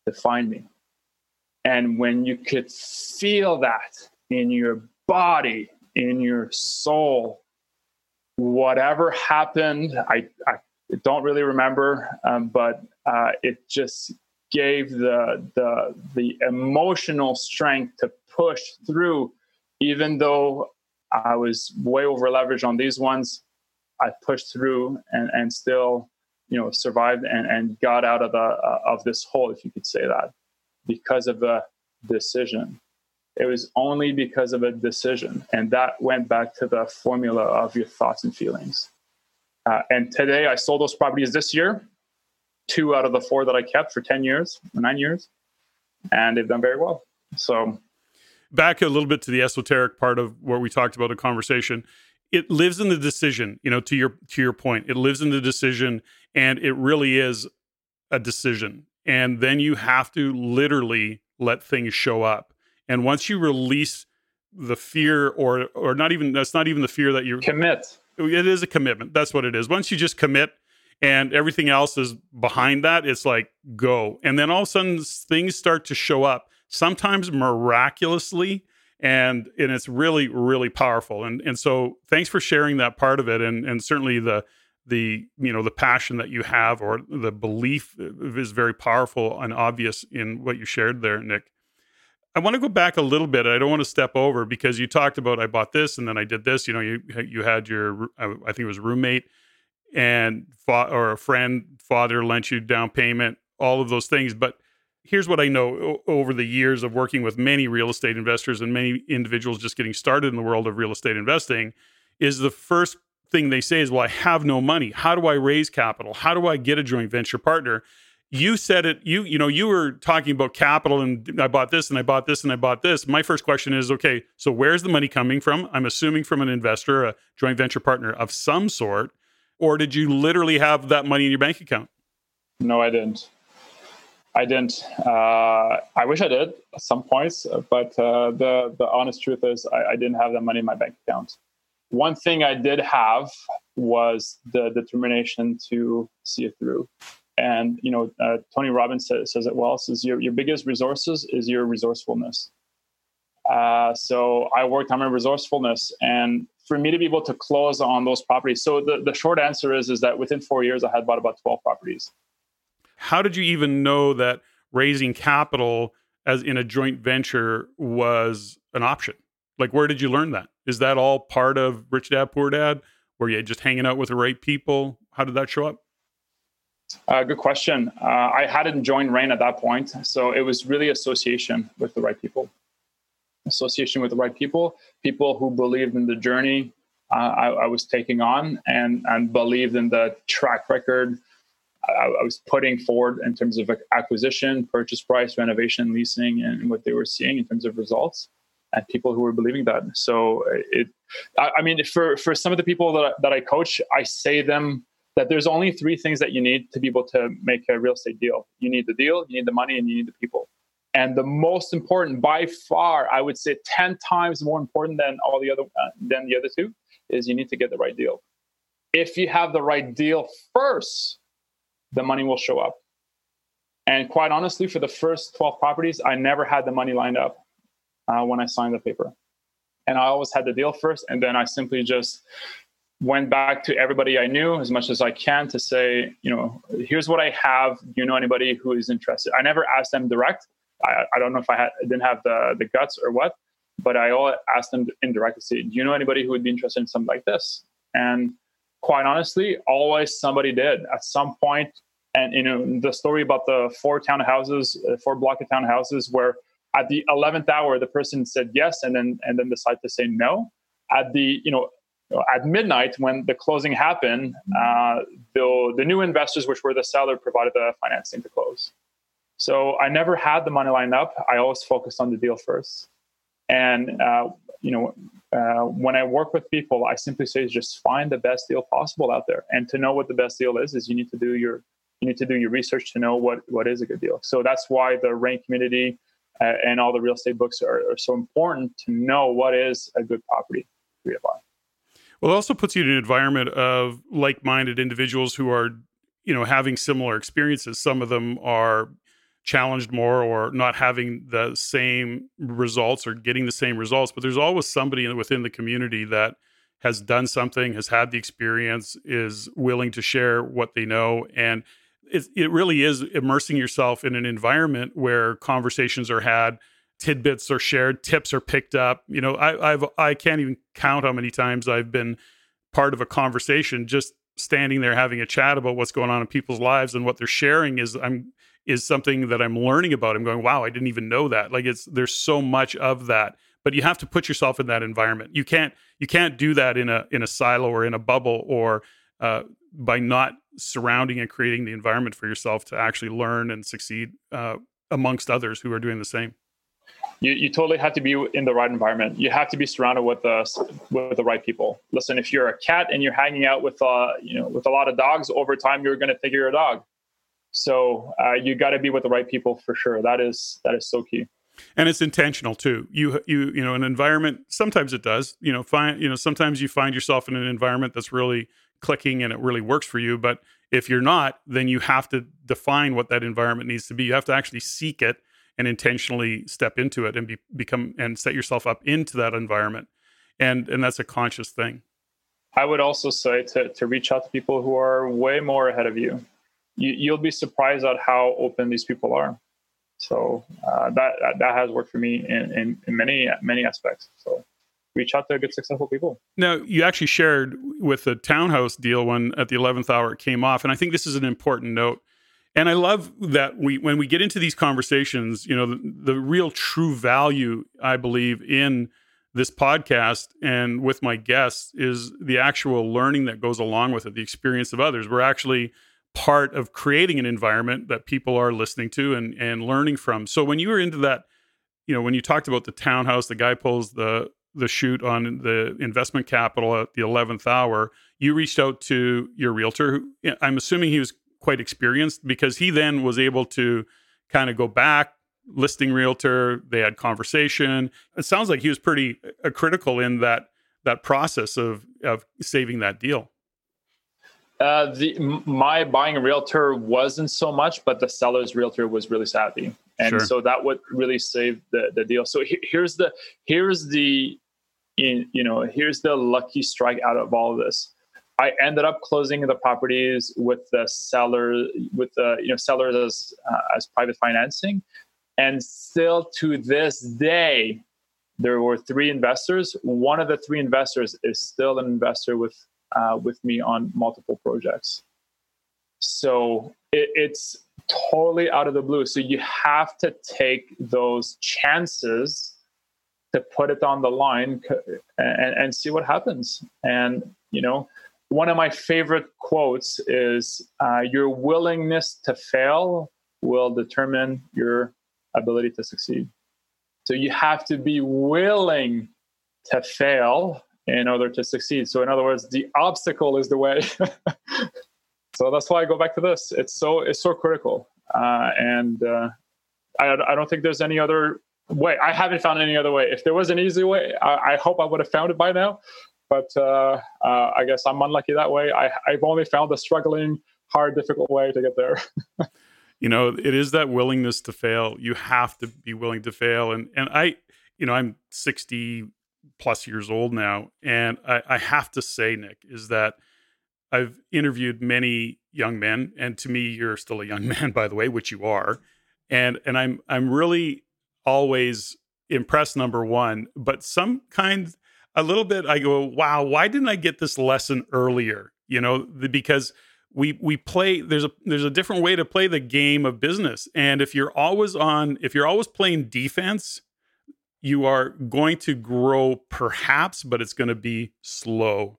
define me. And when you could feel that in your body, in your soul, whatever happened, I, I don't really remember, um, but uh, it just gave the, the, the emotional strength to push through, even though I was way over leveraged on these ones. I pushed through and, and still you know survived and, and got out of the uh, of this hole if you could say that because of a decision it was only because of a decision and that went back to the formula of your thoughts and feelings. Uh, and today i sold those properties this year two out of the four that i kept for 10 years nine years and they've done very well. So back a little bit to the esoteric part of what we talked about a conversation. It lives in the decision you know to your to your point. It lives in the decision and it really is a decision. And then you have to literally let things show up and once you release the fear or or not even that's not even the fear that you commit. It is a commitment. That's what it is. Once you just commit and everything else is behind that it's like go. And then all of a sudden things start to show up sometimes miraculously and and it's really really powerful. And and so thanks for sharing that part of it and and certainly the the you know the passion that you have or the belief is very powerful and obvious in what you shared there nick i want to go back a little bit i don't want to step over because you talked about i bought this and then i did this you know you you had your i think it was roommate and fa- or a friend father lent you down payment all of those things but here's what I know over the years of working with many real estate investors and many individuals just getting started in the world of real estate investing is the first thing they say is, Well, I have no money. How do I raise capital? How do I get a joint venture partner? You said it you you know you were talking about capital and i bought this and i bought this and i bought this. My first question is okay so where's the money coming from? I'm assuming from an investor a joint venture partner of some sort or did you literally have that money in your bank account? No i didn't. I didn't. Uh, i wish i did at some points but uh, the the honest truth is I, I didn't have that money in my bank account. One thing i did have was the determination to see it through and you know, uh, Tony Robbins says, says, it well. Says your your biggest resources is your resourcefulness. Uh, so I worked on my resourcefulness, and for me to be able to close on those properties. So the, the short answer is is that within four years, I had bought about twelve properties. How did you even know that raising capital as in a joint venture was an option? Like, where did you learn that? Is that all part of Rich Dad Poor Dad? Were you just hanging out with the right people? How did that show up? Uh, good question. Uh, I hadn't joined REIN at that point, so it was really association with the right people. Association with the right people, people who believed in the journey uh, I, I, was taking on, and and believed in the track record I, I, was putting forward in terms of acquisition, purchase price, renovation, leasing, and what they were seeing in terms of results, and people who were believing that. So it, I, I mean, for for some of the people that that I coach, I say them that there's only three things that you need to be able to make a real estate deal. You need the deal, you need the money, and you need the people. And the most important, by far, I would say, ten times more important than all the other uh, than the other two, is you need to get the right deal. If you have the right deal first, the money will show up. And quite honestly, for the first 12 properties, I never had the money lined up uh, when I signed the paper. And I always had the deal first, and then I simply just went back to everybody I knew as much as I can to say, you know, here's what I have. Do you know anybody who is interested? I never asked them direct. I, I don't know if I had, didn't have the, the guts or what, but I all asked them indirectly, say, do you know anybody who would be interested in something like this? And quite honestly, always somebody did at some point. And, you know, the story about the four townhouses, uh, four block of townhouses where at the 11th hour, the person said yes and then, and then decided to say no at the, you know, at midnight when the closing happened, uh, the, the new investors, which were the seller, provided the financing to close. So I never had the money lined up. I always focused on the deal first. And uh, you know, uh, when I work with people, I simply say just find the best deal possible out there. And to know what the best deal is, is you need to do your you need to do your research to know what what is a good deal. So that's why the REIN community uh, and all the real estate books are, are so important to know what is a good property to buy. Well, it also puts you in an environment of like-minded individuals who are, you know, having similar experiences. Some of them are challenged more or not having the same results or getting the same results, but there's always somebody within the community that has done something, has had the experience, is willing to share what they know and it, it really is immersing yourself in an environment where conversations are had tidbits are shared, tips are picked up. You know, I, I've I can't even count how many times I've been part of a conversation just standing there having a chat about what's going on in people's lives and what they're sharing is I'm is something that I'm learning about. I'm going, wow, I didn't even know that. Like it's there's so much of that. But you have to put yourself in that environment. You can't you can't do that in a in a silo or in a bubble or uh, by not surrounding and creating the environment for yourself to actually learn and succeed uh, amongst others who are doing the same you, you totally have to be in the right environment. You have to be surrounded with the with the right people. Listen, if you're a cat and you're hanging out with uh you know with a lot of dogs, over time you're going to think you're a dog. So uh, you got to be with the right people for sure. That is that is so key. And it's intentional too. You you you know an environment. Sometimes it does. You know find you know sometimes you find yourself in an environment that's really clicking and it really works for you. But if you're not, then you have to define what that environment needs to be. You have to actually seek it and intentionally step into it and be, become and set yourself up into that environment. And and that's a conscious thing. I would also say to, to reach out to people who are way more ahead of you, you you'll be surprised at how open these people are. So uh, that that has worked for me in, in, in many many aspects. So reach out to good successful people. Now you actually shared with the townhouse deal when at the 11th hour it came off and i think this is an important note and I love that we when we get into these conversations, you know, the, the real true value I believe in this podcast and with my guests is the actual learning that goes along with it, the experience of others. We're actually part of creating an environment that people are listening to and and learning from. So when you were into that, you know, when you talked about the townhouse, the guy pulls the the shoot on the investment capital at the 11th hour, you reached out to your realtor. Who, I'm assuming he was quite experienced because he then was able to kind of go back, listing realtor. They had conversation. It sounds like he was pretty uh, critical in that that process of of saving that deal. Uh, the my buying realtor wasn't so much, but the seller's realtor was really savvy, and sure. so that would really save the, the deal. So he, here's the here's the in, you know here's the lucky strike out of all of this. I ended up closing the properties with the seller with the you know sellers as uh, as private financing, and still to this day, there were three investors. One of the three investors is still an investor with uh, with me on multiple projects. So it, it's totally out of the blue. So you have to take those chances to put it on the line and, and see what happens. And, you know, one of my favorite quotes is uh, Your willingness to fail will determine your ability to succeed. So you have to be willing to fail in order to succeed. So, in other words, the obstacle is the way. <laughs> so that's why I go back to this. It's so it's so critical, uh, and uh, I, I don't think there's any other way. I haven't found any other way. If there was an easy way, I, I hope I would have found it by now. But uh, uh I guess I'm unlucky that way. I, I've only found the struggling, hard, difficult way to get there. <laughs> you know, it is that willingness to fail. You have to be willing to fail, and and I, you know, I'm 60 plus years old now. And I, I have to say, Nick, is that I've interviewed many young men, and to me, you're still a young <laughs> man, by the way, which you are. And and I'm I'm really always impressed, number one, but some kind a little bit I go, wow, why didn't I get this lesson earlier? You know, the, because we we play there's a there's a different way to play the game of business. And if you're always on if you're always playing defense, you are going to grow perhaps, but it's going to be slow.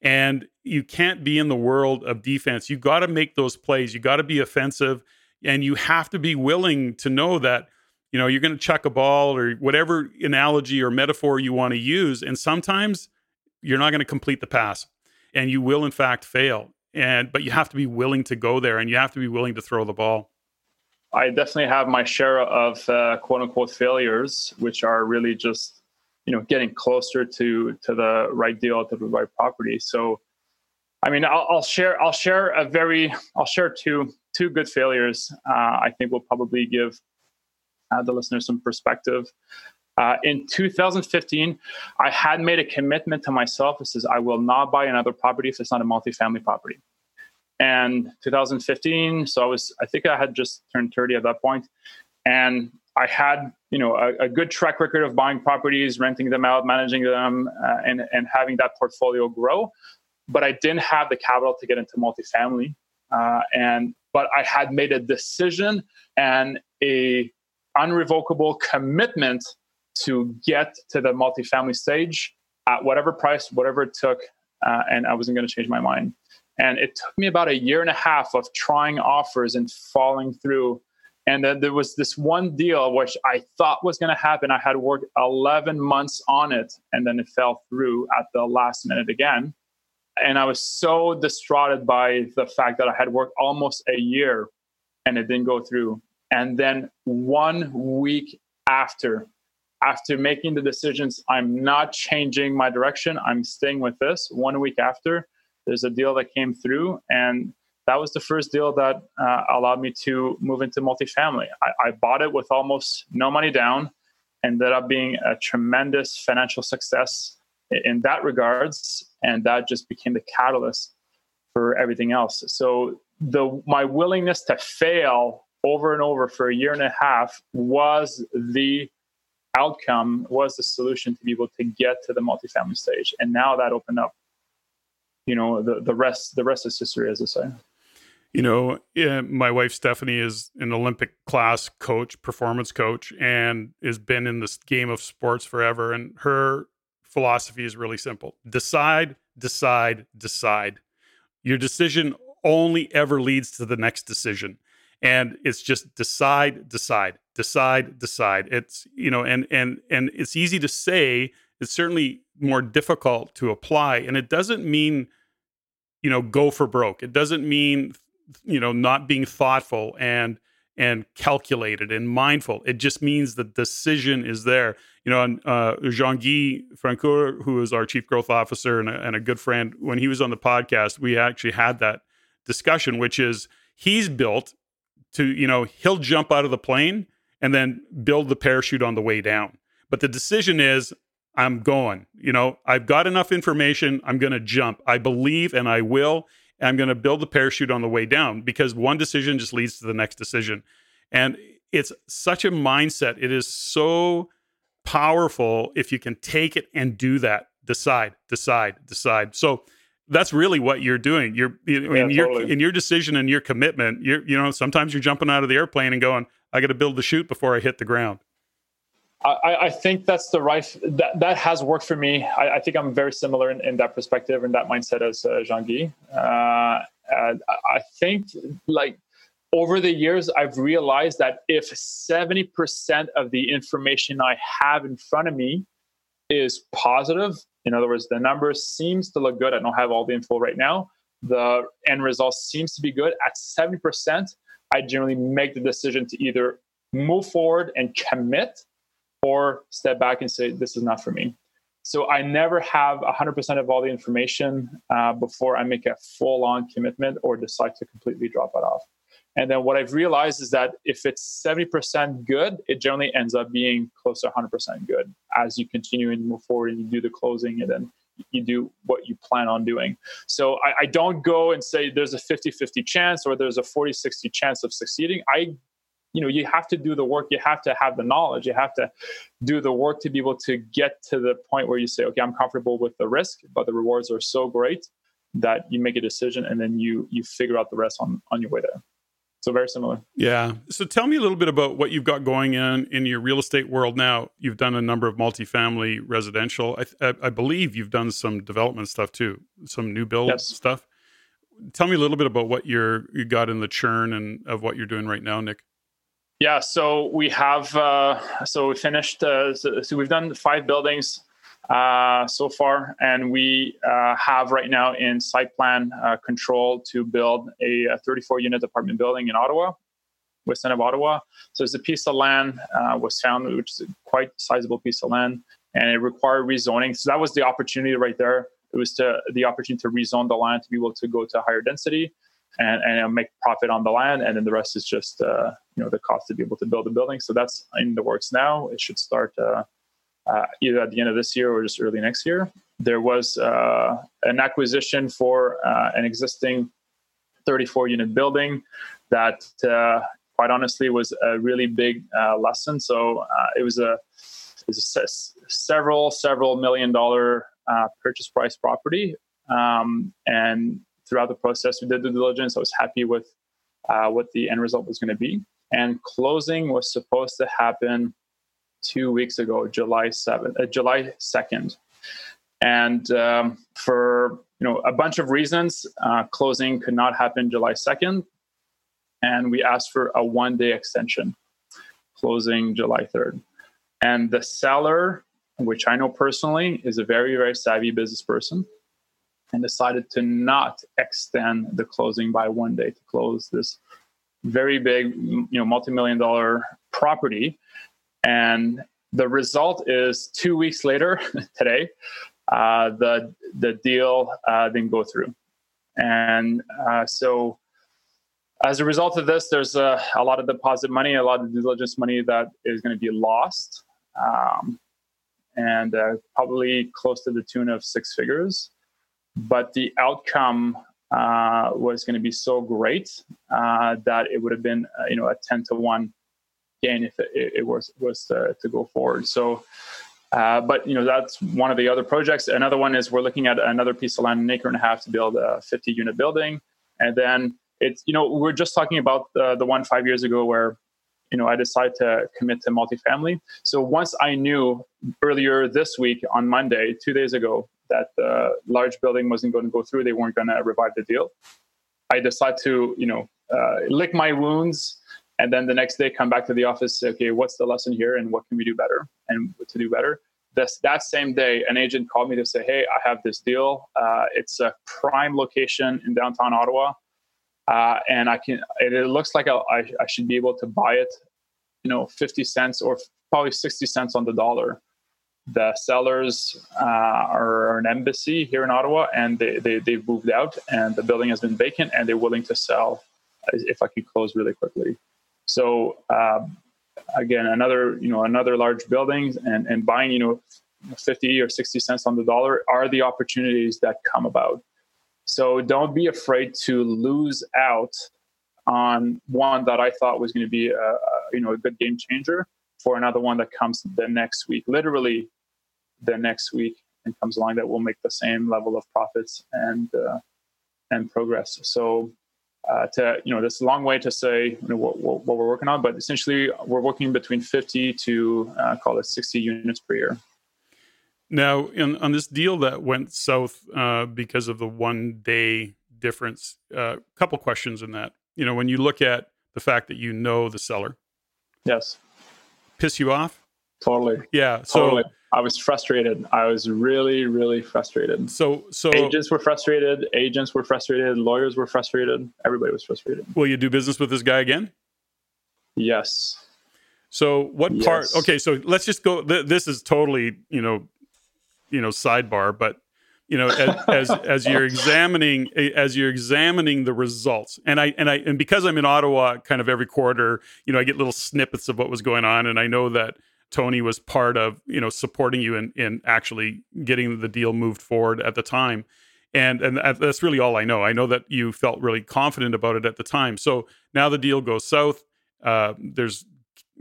And you can't be in the world of defense. You got to make those plays. You got to be offensive and you have to be willing to know that you know you're going to chuck a ball or whatever analogy or metaphor you want to use and sometimes you're not going to complete the pass and you will in fact fail and but you have to be willing to go there and you have to be willing to throw the ball I definitely have my share of uh, quote unquote failures, which are really just you know getting closer to to the right deal to the right property. So, I mean, I'll, I'll share I'll share a very I'll share two two good failures. Uh, I think will probably give uh, the listeners some perspective. Uh, in 2015, I had made a commitment to myself. It says I will not buy another property if it's not a multifamily property and 2015 so i was i think i had just turned 30 at that point and i had you know a, a good track record of buying properties renting them out managing them uh, and and having that portfolio grow but i didn't have the capital to get into multifamily uh, and but i had made a decision and a unrevocable commitment to get to the multifamily stage at whatever price whatever it took uh, and i wasn't going to change my mind and it took me about a year and a half of trying offers and falling through. And then there was this one deal which I thought was going to happen. I had worked 11 months on it, and then it fell through at the last minute again. And I was so distraught by the fact that I had worked almost a year and it didn't go through. And then one week after, after making the decisions, I'm not changing my direction, I'm staying with this. One week after, there's a deal that came through and that was the first deal that uh, allowed me to move into multifamily. I, I, bought it with almost no money down, ended up being a tremendous financial success in that regards, and that just became the catalyst for everything else. So the my willingness to fail over and over for a year and a half was the outcome, was the solution to be able to get to the multifamily stage, and now that opened up you know the the rest the rest is history as i say. You know my wife stephanie is an olympic class coach performance coach and has been in this game of sports forever. And her philosophy is really simple. Decide decide decide. Your decision only ever leads to the next decision. And it's just decide, decide, decide, decide. It's, you know, and and and it's easy to say, it's certainly more difficult to apply. And it doesn't mean, you know, go for broke. It doesn't mean, you know, not being thoughtful and and calculated and mindful. It just means the decision is there. You know, and uh, Jean Guy Francoeur, who is our chief growth officer and a, and a good friend, when he was on the podcast, we actually had that discussion, which is he's built to, you know, he'll jump out of the plane and then build the parachute on the way down. But the decision is, I'm going. You know, I've got enough information. I'm going to jump. I believe and I will. I'm going to build the parachute on the way down because one decision just leads to the next decision. And it's such a mindset. It is so powerful if you can take it and do that. Decide, decide, decide. So that's really what you're doing. You're in yeah, your totally. in your decision and your commitment. You're you know sometimes you're jumping out of the airplane and going, I got to build the chute before I hit the ground. I, I, think that's the right that that has worked for me. I, I think I'm very similar in, in, that perspective and that mindset as uh, Jean Guy. Uh, I think like over the years, I've realized that if 70% of the information I have in front of me is positive, in other words, the numbers seems to look good. I don't have all the info right now. The end result seems to be good. At 70%, I generally make the decision to either move forward and commit or step back and say, this is not for me. So I never have 100% of all the information uh, before I make a full on commitment or decide to completely drop it off. And then what I've realized is that if it's 70% good, it generally ends up being close to 100% good as you continue and move forward and you do the closing and then you do what you plan on doing. So I, I don't go and say there's a 50 50 chance or there's a 40 60 chance of succeeding. I you know you have to do the work you have to have the knowledge you have to do the work to be able to get to the point where you say okay i'm comfortable with the risk but the rewards are so great that you make a decision and then you you figure out the rest on on your way there so very similar. Yeah. So tell me a little bit about what you've got going in in your real estate world now. You've done a number of multifamily residential. I, I, I believe you've done some development stuff too some new build yes. stuff. Tell me a little bit about what you're you got in the churn and of what you're doing right now nick. Yeah, so we have uh, so we finished. Uh, so, so, we've done five buildings uh, so far, and we uh, have right now in site plan uh, control to build a, a 34 unit apartment building in Ottawa, west end of Ottawa. So there's a piece of land uh, was found, which is a quite sizable piece of land, and it required rezoning. So that was the opportunity right there. It was to the opportunity to rezone the land to be able to go to higher density and, and make profit on the land, and then the rest is just uh, you know the cost to be able to build the building. So that's in the works now. It should start uh, uh, either at the end of this year or just early next year. There was uh, an acquisition for uh, an existing 34 unit building that, uh, quite honestly, was a really big lesson. So it was a it was a several several million dollar purchase price property, um, and throughout the process, we did due diligence. I was happy with uh, what the end result was going to be. And closing was supposed to happen two weeks ago, July 7th, uh, July 2nd. And um, for you know a bunch of reasons, uh, closing could not happen July 2nd. And we asked for a one day extension, closing July 3rd. And the seller, which I know personally, is a very, very savvy business person and decided to not extend the closing by one day to close this very big, you know, multi-million dollar property. And the result is two weeks later, <laughs> today, uh, the the deal uh, didn't go through, and uh, so as a result of this, there's a, a, lot of deposit money, a lot of diligence money that is going to be lost, um, and uh, probably close to the tune of six figures. But the outcome uh, was going to be so great uh, that it would have been you know a 10 to 1 gain if it, it was was to, to, go forward so uh, but you know that's one of the other projects another one is we're looking at another piece of land an acre and a half to build a 50 unit building and then it's you know we are just talking about the, the one five years ago where you know i decided to commit to multifamily so once i knew earlier this week on monday two days ago that the large building wasn't going to go through. They weren't going to revive the deal. I decided to, you know, uh, lick my wounds, and then the next day come back to the office. Say, okay, what's the lesson here, and what can we do better, and to do better. This, that same day, an agent called me to say, "Hey, I have this deal. Uh, it's a prime location in downtown Ottawa, uh, and I can. It, it looks like I, I should be able to buy it, you know, fifty cents or probably sixty cents on the dollar." the sellers uh, are an embassy here in Ottawa, and they, they they've moved out, and the building has been vacant, and they're willing to sell if I could close really quickly. So um, again, another you know another large building, and and buying you know fifty or sixty cents on the dollar are the opportunities that come about. So don't be afraid to lose out on one that I thought was going to be a, a you know a good game changer for another one that comes the next week, literally the next week, and comes along that will make the same level of profits and uh, and progress. So, uh, to you know, this long way to say you know, what, what, what, we're working on, but essentially we're working between 50 to uh, call it 60 units per year. Now, in, on this deal that went south uh, because of the one day difference, a uh, couple questions in that. You know, when you look at the fact that you know the seller, yes, piss you off? Totally. Yeah. So totally. I was frustrated. I was really, really frustrated. So, so agents were frustrated. Agents were frustrated. Lawyers were frustrated. Everybody was frustrated. Will you do business with this guy again? Yes. So, what yes. part? Okay, so let's just go. Th- this is totally, you know, you know, sidebar, but you know as, <laughs> as as you're examining as you're examining the results and i and i and because i'm in ottawa kind of every quarter you know i get little snippets of what was going on and i know that tony was part of you know supporting you in in actually getting the deal moved forward at the time. And and that's really all i know. I know that you felt really confident about it at the time. So now the deal goes south uh, there's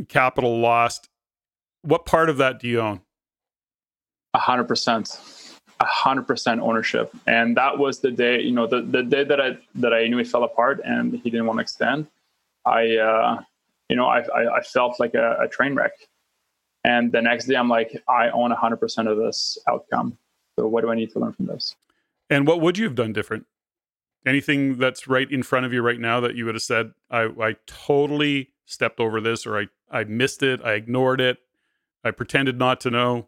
capital lost. What part of that do you own? A hundred percent. A 100% ownership. And that was the day you know the, the day that i that i knew it fell apart and he didn't want to extend. I uh you know i i, I felt like a, a, train wreck and the next day i'm like i own 100% of this outcome. So what do i need to learn from this? And what would you have done different? Anything that's right in front of you right now that you would have said i i totally stepped over this or i i missed it i ignored it i pretended not to know?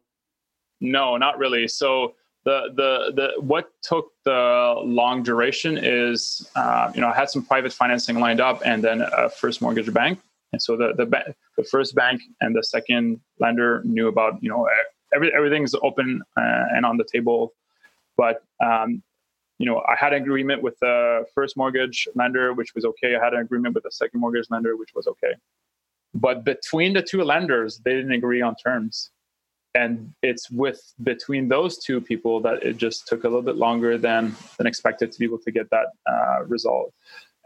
No not really. So the the the what took the long duration is uh, you know I had some private financing lined up and then a first mortgage bank and so the the the first bank and the second lender knew about you know every, everything's open uh, and on the table. But um, you know I had an agreement with the first mortgage lender which was okay. I had an agreement with the second mortgage lender which was okay. But between the two lenders they didn't agree on terms. And it's with between those two people that it just took a little bit longer than than expected to be able to get that uh, result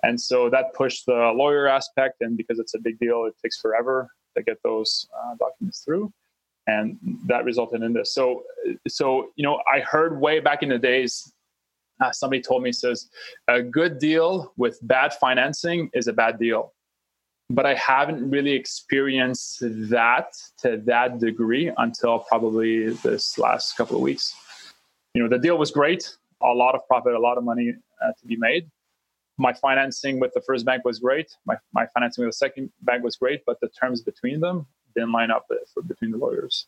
and so that pushed the lawyer aspect and because it's a big deal it takes forever to get those uh, documents through and that resulted in this so so you know i heard way back in the days uh, somebody told me says a good deal with bad financing is a bad deal but I haven't really experienced that to that degree until probably this last couple of weeks. You know, the deal was great, a lot of profit, a lot of money uh, to be made. My financing with the first bank was great. My, my financing with the second bank was great, but the terms between them didn't line up for, between the lawyers.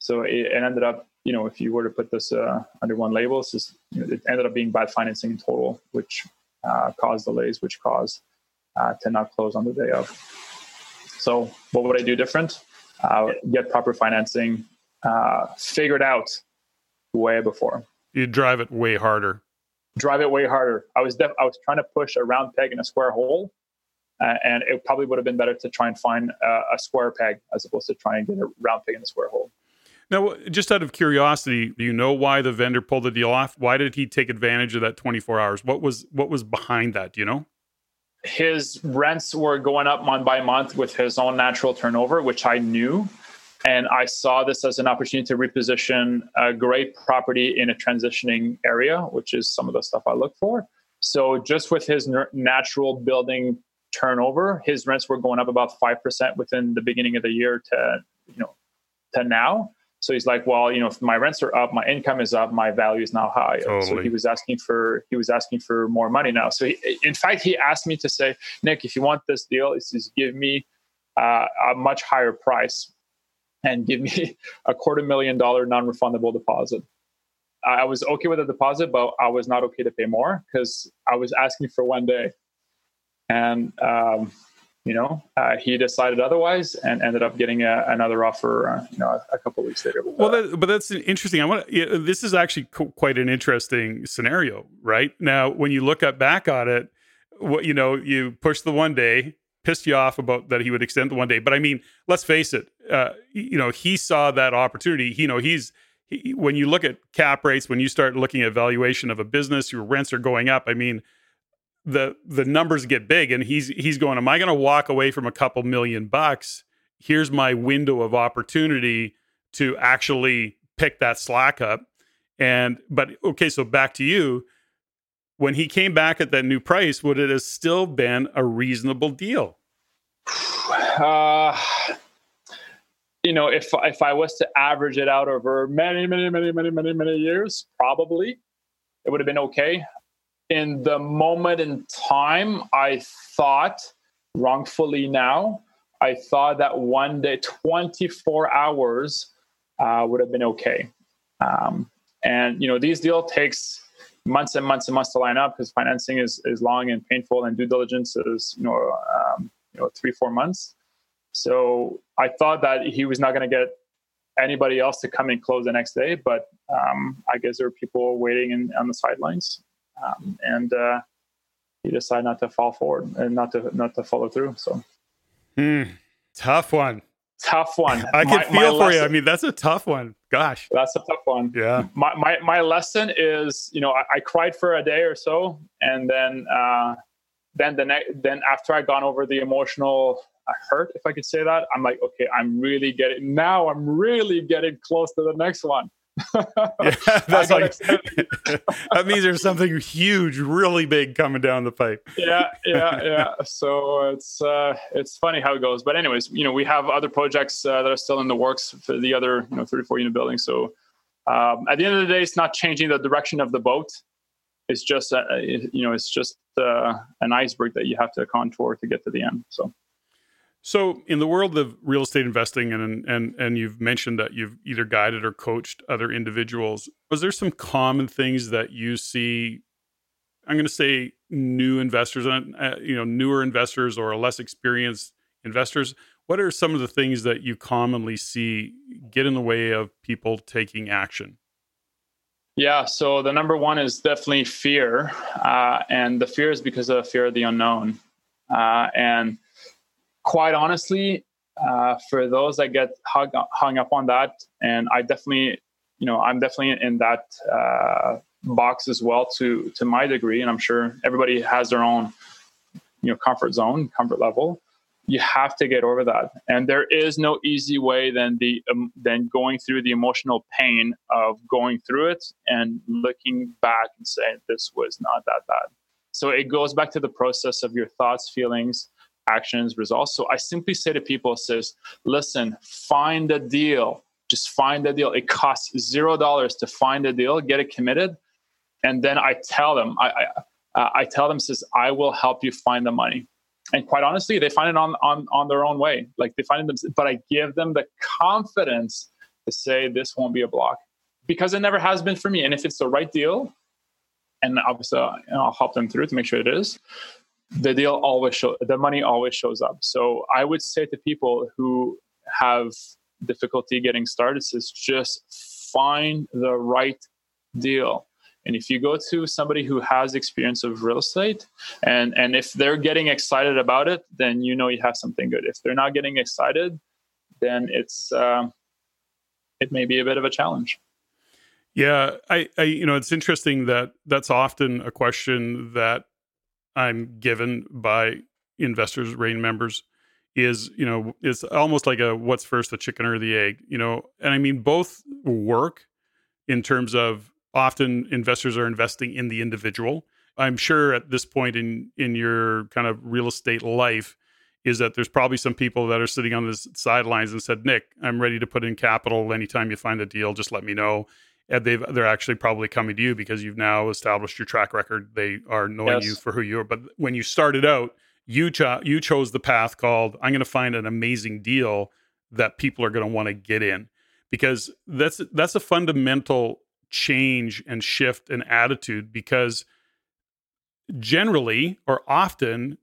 So it, it, ended up, you know, if you were to put this uh, under one label, just, you know, it ended up being bad financing in total, which uh, caused delays, which caused uh, to not close on the day of. So, what would I do different? Get proper financing uh, figured out way before. You drive it way harder. Drive it way harder. I was def- I was trying to push a round peg in a square hole, uh, and it probably would have been better to try and find a, a square peg as opposed to try and get a round peg in a square hole. Now, just out of curiosity, do you know why the vendor pulled the deal off? Why did he take advantage of that 24 hours? What was what was behind that? Do you know? his rents were going up month by month with his own natural turnover, which I knew. And I saw this as an opportunity to reposition a great property in a transitioning area, which is some of the stuff I look for. So, just with his natural building turnover, his rents were going up about 5% within the beginning of the year to, you know, to now. So he's like, well, you know, if my rents are up, my income is up, my value is now high. Totally. So he was asking for he was asking for more money now. So he, in fact, he asked me to say, Nick, if you want this deal, he says, give me uh, a much higher price and give me <laughs> a quarter million dollar non-refundable deposit. I was okay with the deposit, but I was not okay to pay more because I was asking for one day, and um, you know, uh, he decided otherwise and ended up getting a, another offer, uh, you know, a, a couple weeks later. Well, that, but that's interesting. I want yeah, this is actually co- quite an interesting scenario, right? Now, when you look at back on it, what you know, you push the one day, pissed you off about that he would extend the one day. But I mean, let's face it, uh, you know, he saw that opportunity. You know, he's he, when you look at cap rates, when you start looking at valuation of a business, your rents are going up. I mean the the numbers get big and he's he's going am i going to walk away from a couple million bucks here's my window of opportunity to actually pick that slack up and but okay so back to you when he came back at that new price would it have still been a reasonable deal uh, you know if if i was to average it out over many many many many many many years probably it would have been okay in the moment in time, I thought, wrongfully now, I thought that one day, 24 hours uh, would have been okay. Um, and, you know, these deal takes months and months and months to line up because financing is, is long and painful and due diligence is, you know, um, you know, three, four months. So I thought that he was not going to get anybody else to come and close the next day, but um, I guess there were people waiting in, on the sidelines um, and uh, he decided not to fall forward and not to not to follow through. So, mm, tough one. Tough one. <laughs> I can my, feel my for lesson, you. I mean, that's a tough one. Gosh, that's a tough one. Yeah. My my, my lesson is, you know, I, I cried for a day or so, and then uh, then the next then after I gone over the emotional hurt, if I could say that, I'm like, okay, I'm really getting now. I'm really getting close to the next one <laughs> yeah, <laughs> that's like <laughs> that means there's something huge, really big coming down the pipe. yeah, yeah, yeah. So it's uh, it's funny how it goes. But anyways, you know, we have other projects uh, that are still in the works for the other you know 34 unit building. So um, at the end of the day, it's not changing the direction of the boat. It's just uh, you know, it's just uh, an iceberg that you have to contour to get to the end. So. So, in the world of real estate investing, and and and you've mentioned that you've either guided or coached other individuals. Was there some common things that you see? I'm going to say new investors, uh, you know, newer investors or less experienced investors. What are some of the things that you commonly see get in the way of people taking action? Yeah, so the number one is definitely fear, uh, and the fear is because of fear of the unknown, uh, and quite honestly, uh, for those that get hung, hung up on that, and I definitely, you know, I'm definitely in that uh, box as well to to my degree, and I'm sure everybody has their own, you know, comfort zone, comfort level. You have to get over that, and there is no easy way than the um, than going through the emotional pain of going through it and looking back and saying this was not that bad. So it goes back to the process of your thoughts, feelings, actions, results. So I simply say to people, says, listen, find a deal. Just find a deal. It costs zero dollars to find a deal, get it committed. And then I tell them, I, I, uh, I tell them, says, I will help you find the money. And quite honestly, they find it on, on, on their own way. Like they find it, but I give them the confidence to say this won't be a block because it never has been for me. And if it's the right deal, and obviously I'll help them through to make sure it is, the deal always show the money always shows up. So I would say to people who have difficulty getting started is just find the right deal. And if you go to somebody who has experience of real estate and and if they're getting excited about it, then you know you have something good. If they're not getting excited, then it's uh, it may be a bit of a challenge. Yeah, I, I, you know, it's interesting that that's often a question that I'm given by investors, REIN members, is you know it's almost like a what's first, the chicken or the egg, you know, and I mean both work in terms of often investors are investing in the individual. I'm sure at this point in in your kind of real estate life, is that there's probably some people that are sitting on the sidelines and said, Nick, I'm ready to put in capital. Anytime you find a deal, just let me know. And they've they're actually probably coming to you because you've now established your track record. They are knowing yes. you for who you are. But when you started out, you cho- you chose the path called I'm going to find an amazing deal that people are going to want to get in because that's that's a fundamental change and shift in attitude because generally or often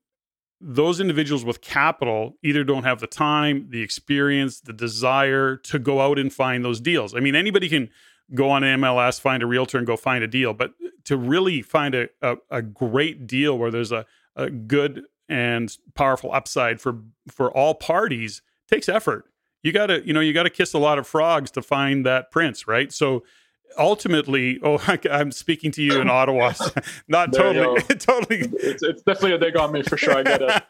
those individuals with capital either don't have the time, the experience, the desire to go out and find those deals. I mean, anybody can go on MLS, find a realtor, and go find a deal, but to really find a, a, a great deal where there's a, a good and powerful upside for for all parties takes effort. You got to, you know, you got to kiss a lot of frogs to find that prince, right? So ultimately, oh, <laughs> I'm speaking to you in Ottawa. <laughs> <laughs> Not totally, totally. It's, it's, definitely a dig on me for sure. I get it.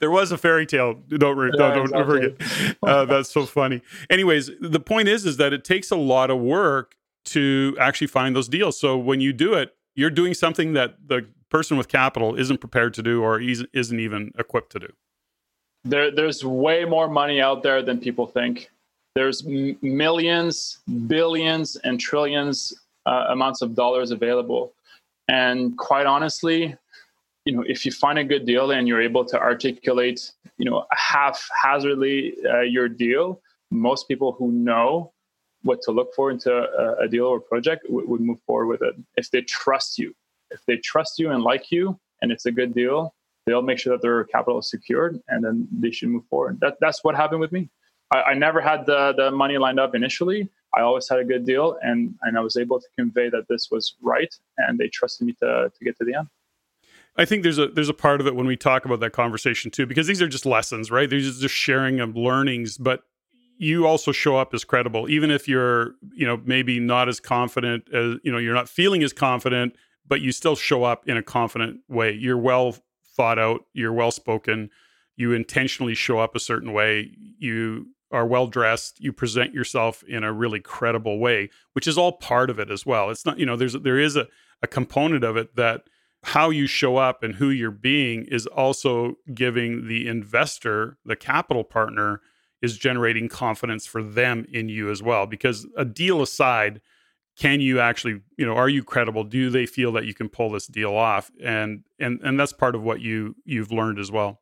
there was a fairy tale. Don't yeah, don't, don't forget. Uh, that's so funny. Anyways, the point is, is that it takes a lot of work to actually find those deals. So when you do it, you're doing something that the person with capital isn't prepared to do or isn't even equipped to do. There, there's way more money out there than people think there's m- millions, billions, and trillions uh, amounts of dollars available. And quite honestly, you know, if you find a good deal and you're able to articulate, you know, haphazardly uh, your deal, most people who know what to look for into a, a deal or project w- would move forward with it if they trust you. If they trust you and like you, and it's a good deal, they'll make sure that their capital is secured, and then they should move forward. That, that's what happened with me. I, I never had the the money lined up initially. I always had a good deal, and and I was able to convey that this was right, and they trusted me to to get to the end. I think there's a there's a part of it when we talk about that conversation too, because these are just lessons, right? These are just sharing of learnings, but you also show up as credible, even if you're you know maybe not as confident as you know you're not feeling as confident, but you still show up in a confident way. You're well thought out, you're well spoken, you intentionally show up a certain way, you are well dressed, you present yourself in a really credible way, which is all part of it as well. It's not, you know, there's there is a, a component of it that how you show up and who you're being is also giving the investor, the capital partner, is generating confidence for them in you as well. Because a deal aside, can you actually, you know, are you credible? Do they feel that you can pull this deal off? And and and that's part of what you you've learned as well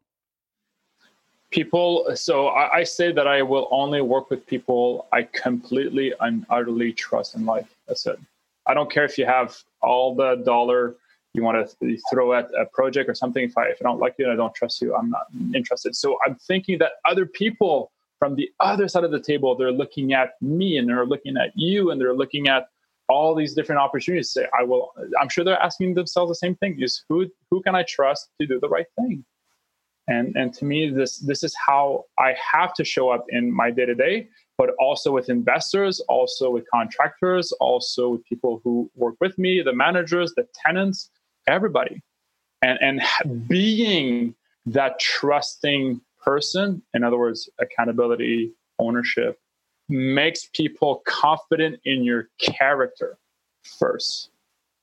people so I, I, say that i will only work with people i completely and utterly trust in life. That's it. I don't care if you have all the dollar you want to throw at a project or something. If i if i don't like you and i don't trust you i'm not interested. So i'm thinking that other people from the other side of the table they're looking at me and they're looking at you and they're looking at all these different opportunities say i will i'm sure they're asking themselves the same thing is who who can i trust to do the right thing and and to me this this is how i have to show up in my day to day but also with investors also with contractors also with people who work with me the managers the tenants everybody. And and being that trusting person in other words accountability ownership makes people confident in your character first.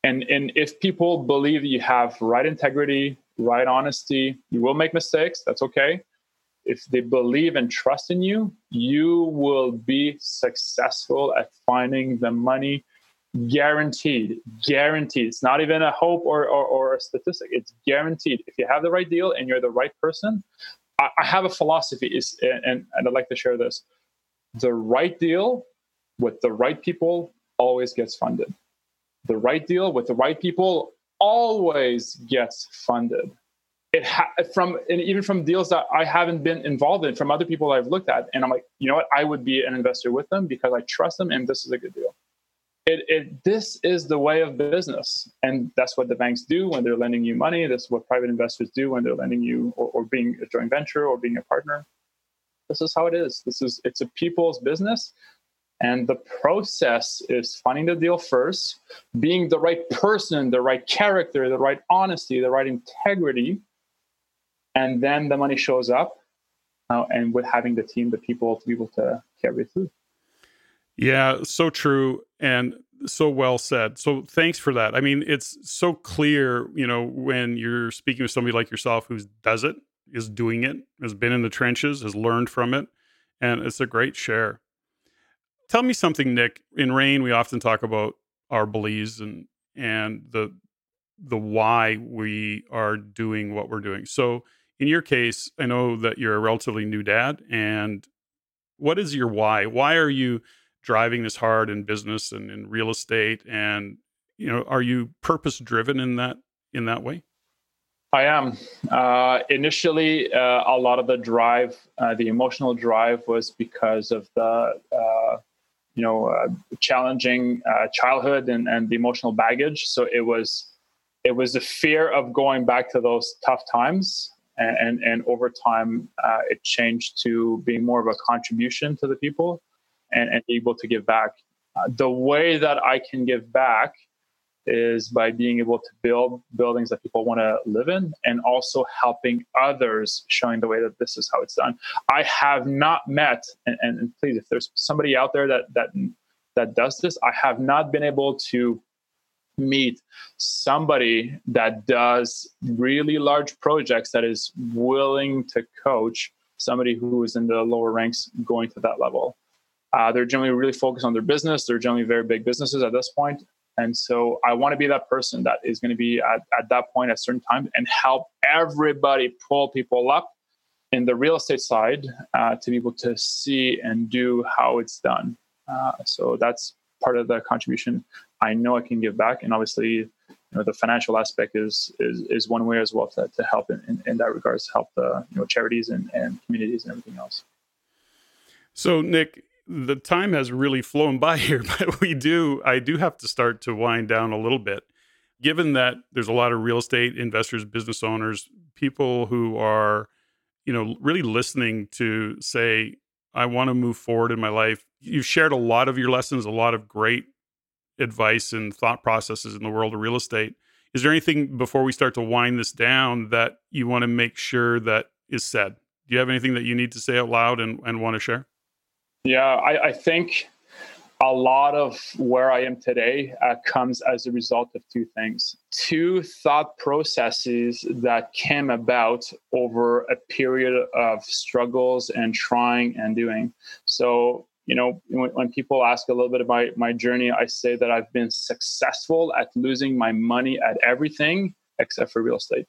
And and if people believe you have right integrity right honesty. You will make mistakes. That's okay. If they believe and trust in you, you will be successful at finding the money. Guaranteed. Guaranteed. It's not even a hope or, or, or a statistic. It's guaranteed. If you have the right deal and you're the right person, I, I have a philosophy, is, and, and I'd like to share this. The right deal with the right people always gets funded. The right deal with the right people always gets funded. It ha- from and even from deals that I haven't been involved in, from other people I've looked at, and I'm like, you know what, I would be an investor with them because I trust them, and this is a good deal. It, it this is the way of business, and that's what the banks do when they're lending you money. This is what private investors do when they're lending you or, or being a joint venture or being a partner. This is how it is. This is it's a people's business and the process is finding the deal first, being the right person, the right character, the right honesty, the right integrity. And then the money shows up. Uh, and with having the team, the people to be able to carry through. Yeah, so true. And so well said. So thanks for that. I mean, it's so clear, you know, when you're speaking with somebody like yourself who does it, is doing it, has been in the trenches, has learned from it, and it's a great share. Tell me something, Nick. In REIN, we often talk about our beliefs and and the the why we are doing what we're doing. So, in your case, I know that you're a relatively new dad, and what is your why? Why are you driving this hard in business and in real estate? And you know, are you purpose driven in that in that way? I am. Uh, initially, uh, a lot of the drive, uh, the emotional drive, was because of the uh, you know uh, challenging uh, childhood and, and the emotional baggage. So it was it was the fear of going back to those tough times, and and, and over time, it changed to being more of a contribution to the people and, and able to give back. the way that I can give back is by being able to build buildings that people want to live in and also helping others showing the way that this is how it's done. I have not met and, and, please if there's somebody out there that that that does this i have not been able to meet somebody that does really large projects that is willing to coach somebody who is in the lower ranks going to that level. Uh, they're generally really focused on their business. They're generally very big businesses at this point and so I want to be that person that is going to be at, at that point at certain time and help everybody pull people up in the real estate side uh, to be able to see and do how it's done. Uh, so that's part of the contribution I know I can give back. And obviously, you know, the financial aspect is is, is one way as well to, to help in, in, in that regards, help the you know charities and, and communities and everything else. So Nick, the time has really flown by <laughs> here, but we do, I do have to start to wind down a little bit. Given that there's a lot of real estate investors, business owners, people who are, you know, really listening to say, I want to move forward in my life. You've shared a lot of your lessons, a lot of great advice and thought processes in the world of real estate. Is there anything before we start to wind this down that you want to make sure that is said? Do you have anything that you need to say out loud and, and want to share? Yeah, I, I think a lot of where I am today uh, comes as a result of two things. Two thought processes that came about over a period of struggles and trying and doing. So, you know, when, when people ask a little bit about my journey, I say that I've been successful at losing my money at everything except for real estate.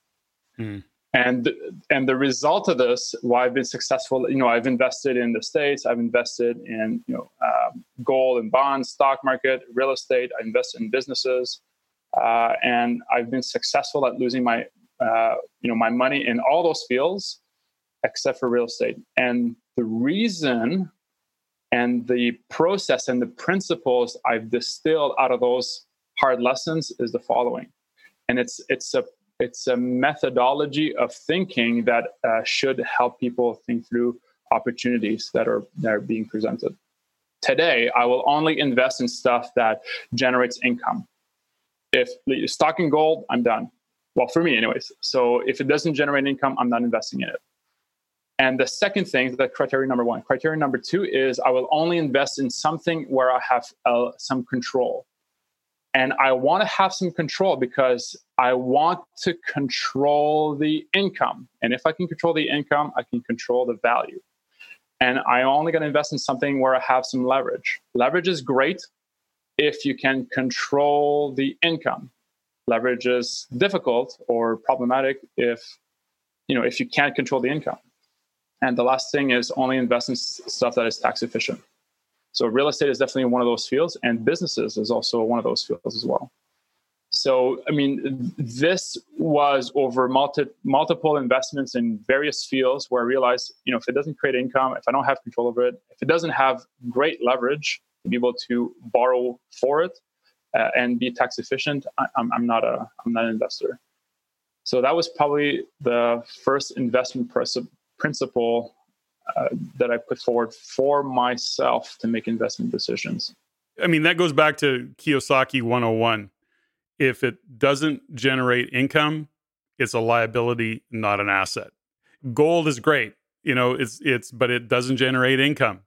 Mm and and the result of this why i've been successful you know i've invested in the states i've invested in you know um, gold and bonds stock market real estate i invest in businesses uh, and i've been successful at losing my uh, you know my money in all those fields except for real estate. And the reason and the process and the principles i've distilled out of those hard lessons is the following. And it's it's a it's a methodology of thinking that uh, should help people think through opportunities that are that are being presented. Today, I will only invest in stuff that generates income. If stock and gold, I'm done. Well, for me, anyways. So if it doesn't generate income, I'm not investing in it. And the second thing, the criteria number one. Criteria number two is I will only invest in something where I have uh, some control. And I want to have some control because I want to control the income. And if I can control the income, I can control the value. And I'm only going to invest in something where I have some leverage. Leverage is great if you can control the income. Leverage is difficult or problematic if you know if you can't control the income. And the last thing is only invest in stuff that is tax efficient. So real estate is definitely one of those fields, and businesses is also one of those fields as well. So, I mean, this was over multi, multiple investments in various fields where I realized, you know, if it doesn't create income, if I don't have control over it, if it doesn't have great leverage to be able to borrow for it uh, and be tax efficient, I, I'm, I'm not a I'm not an investor. So that was probably the first investment principle that I put forward for myself to make investment decisions. I mean, that goes back to Kiyosaki 101. If it doesn't generate income, it's a liability, not an asset. Gold is great, you know, it's it's but it doesn't generate income.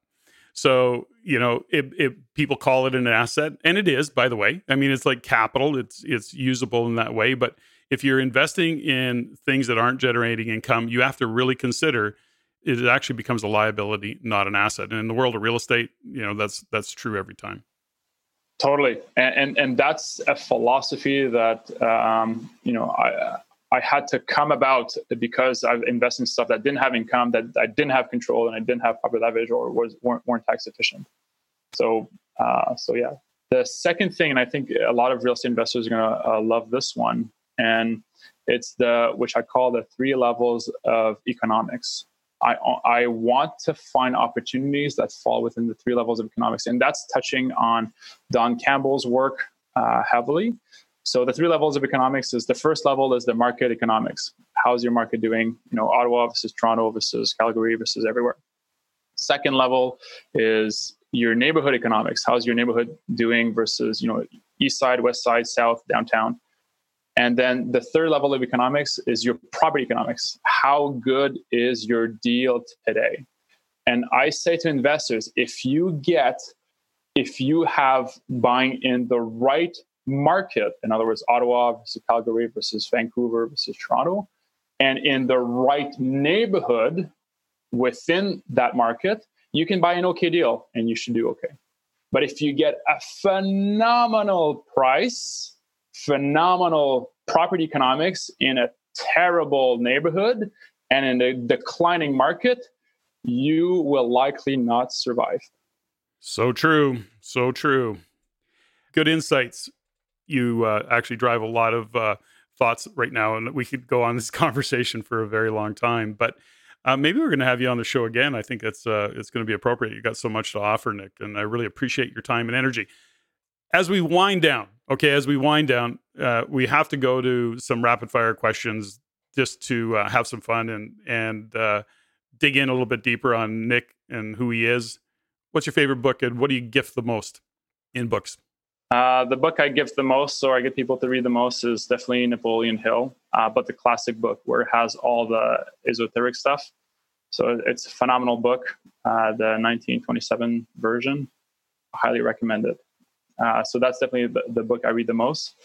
So you know, it, it, people call it an asset, and it is, by the way. I mean, it's like capital; it's it's usable in that way. But if you're investing in things that aren't generating income, you have to really consider it actually becomes a liability, not an asset. And in the world of real estate, you know, that's that's true every time. Totally, and and, and that's a philosophy that um, you know I I had to come about because I've invested in stuff that didn't have income, that I didn't have control, and I didn't have proper leverage or was weren't, weren't tax efficient. So uh, so yeah. The second thing, and I think a lot of real estate investors are going to uh, love this one, and it's the which I call the three levels of economics. I, I want to find opportunities that fall within the three levels of economics. And that's touching on Don Campbell's work uh, heavily. So the three levels of economics is the first level is the market economics. How's your market doing? You know, Ottawa versus Toronto versus Calgary versus everywhere. Second level is your neighborhood economics. How's your neighborhood doing versus, you know, east side, west side, south, downtown. And then the third level of economics is your property economics. How good is your deal today? And I say to investors, if you get, if you have buying in the right market, in other words, Ottawa versus Calgary versus Vancouver versus Toronto, and in the right neighborhood within that market, you can buy an okay deal and you should do okay. But if you get a phenomenal price, phenomenal property economics in a terrible neighborhood and in a declining market, you will likely not survive. So true. So true. Good insights. You uh, actually drive a lot of uh, thoughts right now, and we could go on this <laughs> conversation for a very long time. But uh, maybe we're going to have you on the show again. I think it's uh, it's going to be appropriate. You got so much to offer, Nick, and I really appreciate your time and energy. As we wind down, okay, as we wind down, uh, we have to go to some rapid fire questions just to uh, have some fun and and uh, dig in a little bit deeper on Nick and who he is. What's your favorite book, and what do you gift the most in books? Uh, the book I gift the most, or I get people to read the most, is definitely Napoleon Hill, uh, but the classic book where it has all the esoteric stuff. So it's a phenomenal book, uh, the 1927 version. Highly recommend it. Uh, so that's definitely the, the, book I read the most.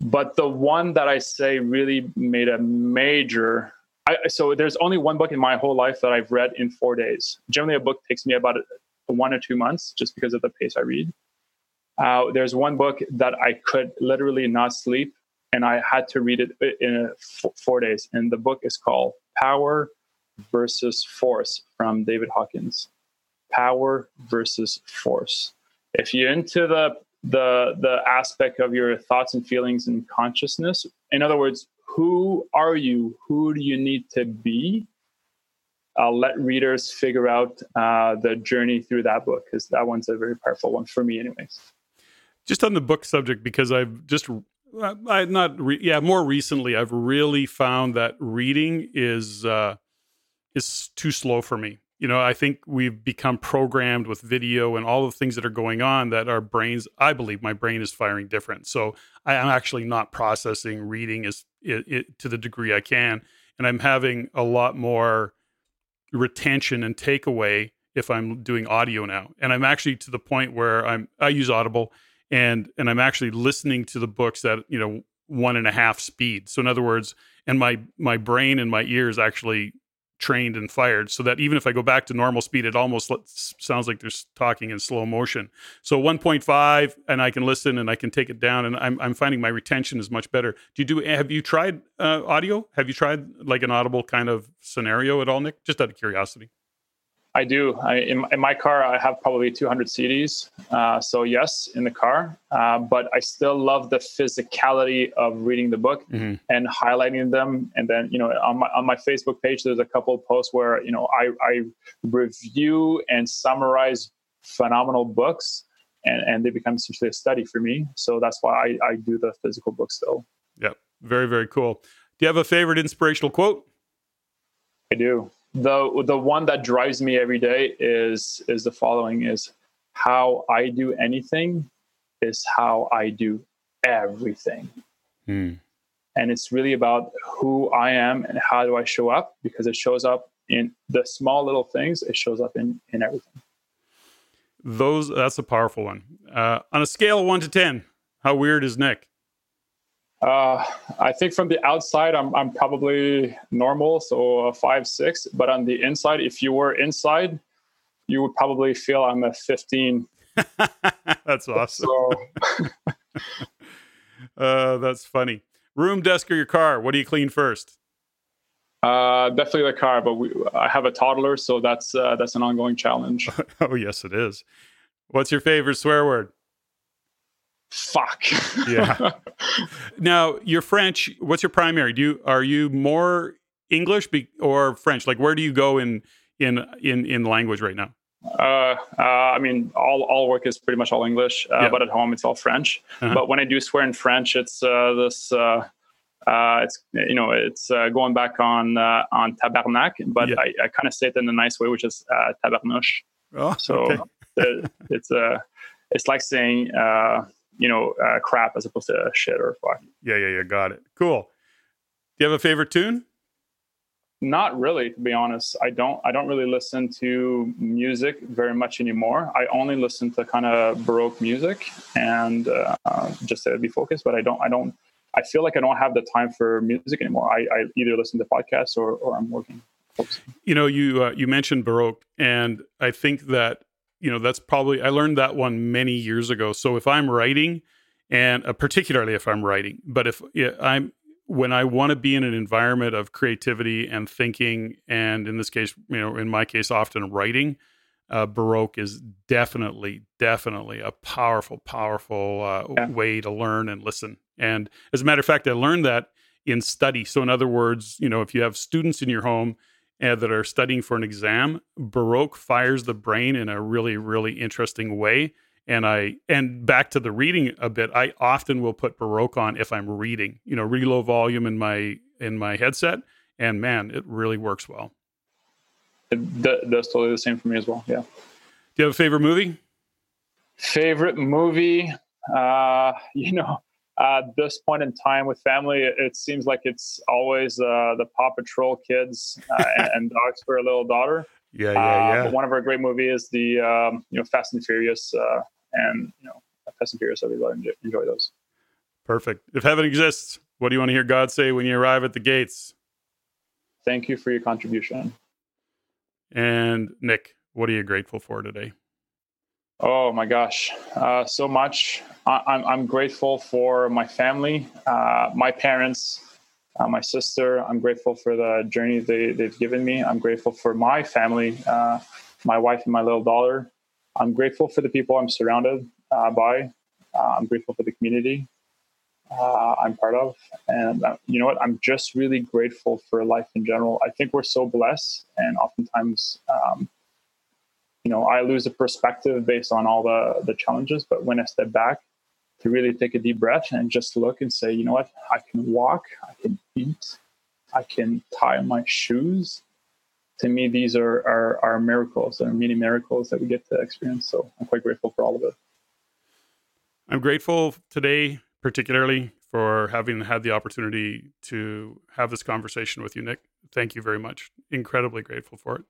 But the one that I say really made a major. I, so there's only one book in my whole life that I've read in four days. Generally, a book takes me about one or two months just because of the pace I read. Uh, there's one book that I could literally not sleep, and I had to read it in four days. And the book is called Power versus Force from David Hawkins. Power versus Force. If you're into the the the aspect of your thoughts and feelings and consciousness. In other words who are you? Who do you need to be? I'll let readers figure out uh, the journey through that book because that one's a very powerful one for me anyways. Just on the book subject because i've just i not re- yeah more recently i've really found that reading is uh is too slow for me you know, I think we've become programmed with video and all the things that are going on that our brains, I believe my brain is firing different. So I am actually not processing reading as it, it, to the degree I can. And I'm having a lot more retention and takeaway if I'm doing audio now. And I'm actually to the point where I'm, I use Audible and, and I'm actually listening to the books at, you know, one and a half speed. So in other words, and my, my brain and my ears actually trained and fired so that even if I go back to normal speed, it almost sounds like there's talking in slow motion. So 1.5 and I can listen and I can take it down and I'm, I'm finding my retention is much better. Do you do, have you tried uh, audio? Have you tried like an audible kind of scenario at all, Nick? Just out of curiosity. I do. I, in, in, my car, I have probably 200 CDs. Uh, so yes, in the car. Uh, but I still love the physicality of reading the book mm-hmm. and highlighting them. And then, you know, on my on my Facebook page, there's a couple posts where you know I, I review and summarize phenomenal books, and and they become essentially a study for me. So that's why I, I do the physical book still. Yep, very very cool. Do you have a favorite inspirational quote? I do the the one that drives me every day is is the following is how I do anything is how I do everything. Hmm. And it's really about who I am and how do I show up because it shows up in the small little things, it shows up in in everything. Those that's a powerful one. Uh, on a scale of one to ten, how weird is Nick? Uh, I think from the outside, I'm I'm probably normal, so five six. But on the inside, if you were inside, you would probably feel I'm a 15. <laughs> that's awesome. So. <laughs> uh, that's funny. Room, desk, or your car? What do you clean first? Uh, definitely the car, but we, I have a toddler, so that's uh, that's an ongoing challenge. <laughs> oh yes, it is. What's your favorite swear word? Fuck. yeah. <laughs> Now, you're French. What's your primary? Do you are you more English be, or French? Like, where do you go in in in in language right now? Uh, uh, I mean, all, all work is pretty much all English, uh, yeah. but at home it's all French. Uh-huh. But when I do swear in French, it's uh, this uh, uh, it's you know it's uh, going back on uh, on tabarnak, but yeah. I, I kind of say it in a nice way, which is uh, tabarnouche. Oh, so okay. it, it's uh, it's like saying uh, you know uh, crap as opposed to shit or fuck. Yeah, yeah, yeah. Got it. Cool. Do you have a favorite tune? Not really, to be honest. I don't. I don't really listen to music very much anymore. I only listen to kind of baroque music and uh, just to be focused. But I don't. I don't I feel like I don't have the time for music anymore. I, I either listen to podcasts or, or I'm working. You know, you uh, you mentioned Baroque, and I think that you know that's probably I learned that one many years ago. So if I'm writing, and uh, particularly if I'm writing, but if yeah, I'm when I want to be in an environment of creativity and thinking, and in this case, you know, in my case, often writing, uh, Baroque is definitely, definitely a powerful, powerful uh, yeah. way to learn and listen. And as a matter of fact, I learned that in study. So, in other words, you know, if you have students in your home uh, that are studying for an exam, Baroque fires the brain in a really, really interesting way. And I and back to the reading a bit. I often will put Baroque on if I'm reading. You know, really low volume in my in my headset, and man, it really works well. It, that, that's totally the same for me as well. Yeah. Do you have a favorite movie? Favorite movie? Uh, you know, at this point in time with family, it, seems like it's always uh, the Paw Patrol kids uh, and, <laughs> and, Dogs for a Little Daughter. Yeah, yeah, uh, yeah. one of our great movies is the um, you know Fast and Furious, uh, and you know Fast and Furious. I really enjoy, enjoy those. Perfect. If heaven exists, what do you want to hear God say when you arrive at the gates? Thank you for your contribution. And Nick, what are you grateful for today? Oh my gosh, uh, so much. I, am I'm, I'm grateful for my family, uh, my parents, uh, my sister. I'm grateful for the journey they, they've given me. I'm grateful for my family, uh, my wife and my little daughter. I'm grateful for the people I'm surrounded uh, by. Uh, I'm grateful for the community I'm part of. And you know what? I'm just really grateful for life in general. I think we're so blessed, and oftentimes, um, you know, I lose a perspective based on all the the challenges. But when I step back, to really take a deep breath and just look and say, you know what, I can walk, I can eat, I can tie my shoes. To me, these are are, are miracles, are mini miracles that we get to experience. So I'm quite grateful for all of it. I'm grateful today, particularly for having had the opportunity to have this conversation with you, Nick. Thank you very much. Incredibly grateful for it.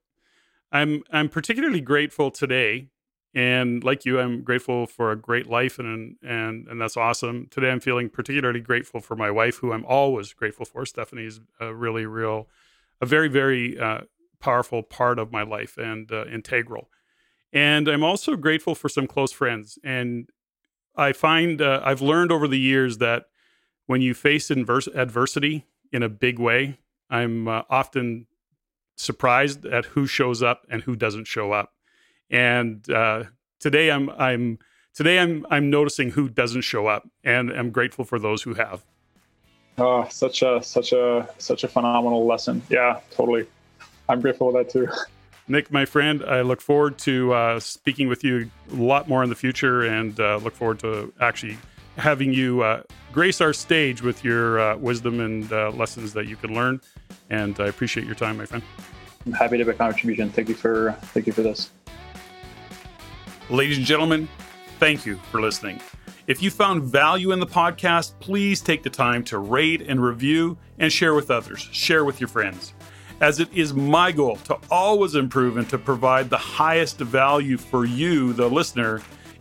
I'm I'm particularly grateful today, and like you, I'm grateful for a great life, and and and that's awesome. Today, I'm feeling particularly grateful for my wife, who I'm always grateful for. Stephanie's a really real, a very very uh, powerful part of my life and uh, integral. And I'm also grateful for some close friends. And I find uh, I've learned over the years that when you face inverse adversity in a big way, I'm uh, often surprised at who shows up and who doesn't show up. And uh, today, I'm I'm today I'm I'm noticing who doesn't show up, and I'm grateful for those who have. Oh, such a such a such a phenomenal lesson. Yeah, totally. I'm grateful for that too. <laughs> Nick, my friend, I look forward to uh, speaking with you a lot more in the future, and uh, look forward to actually having you uh, grace our stage with your uh, wisdom and uh, lessons that you can learn. And I appreciate your time, my friend. I'm happy to be a contribution. Thank you for thank you for this. Ladies and gentlemen, thank you for listening. If you found value in the podcast, please take the time to rate and review and share with others. Share with your friends. as it is my goal to always improve and to provide the highest value for you, the listener.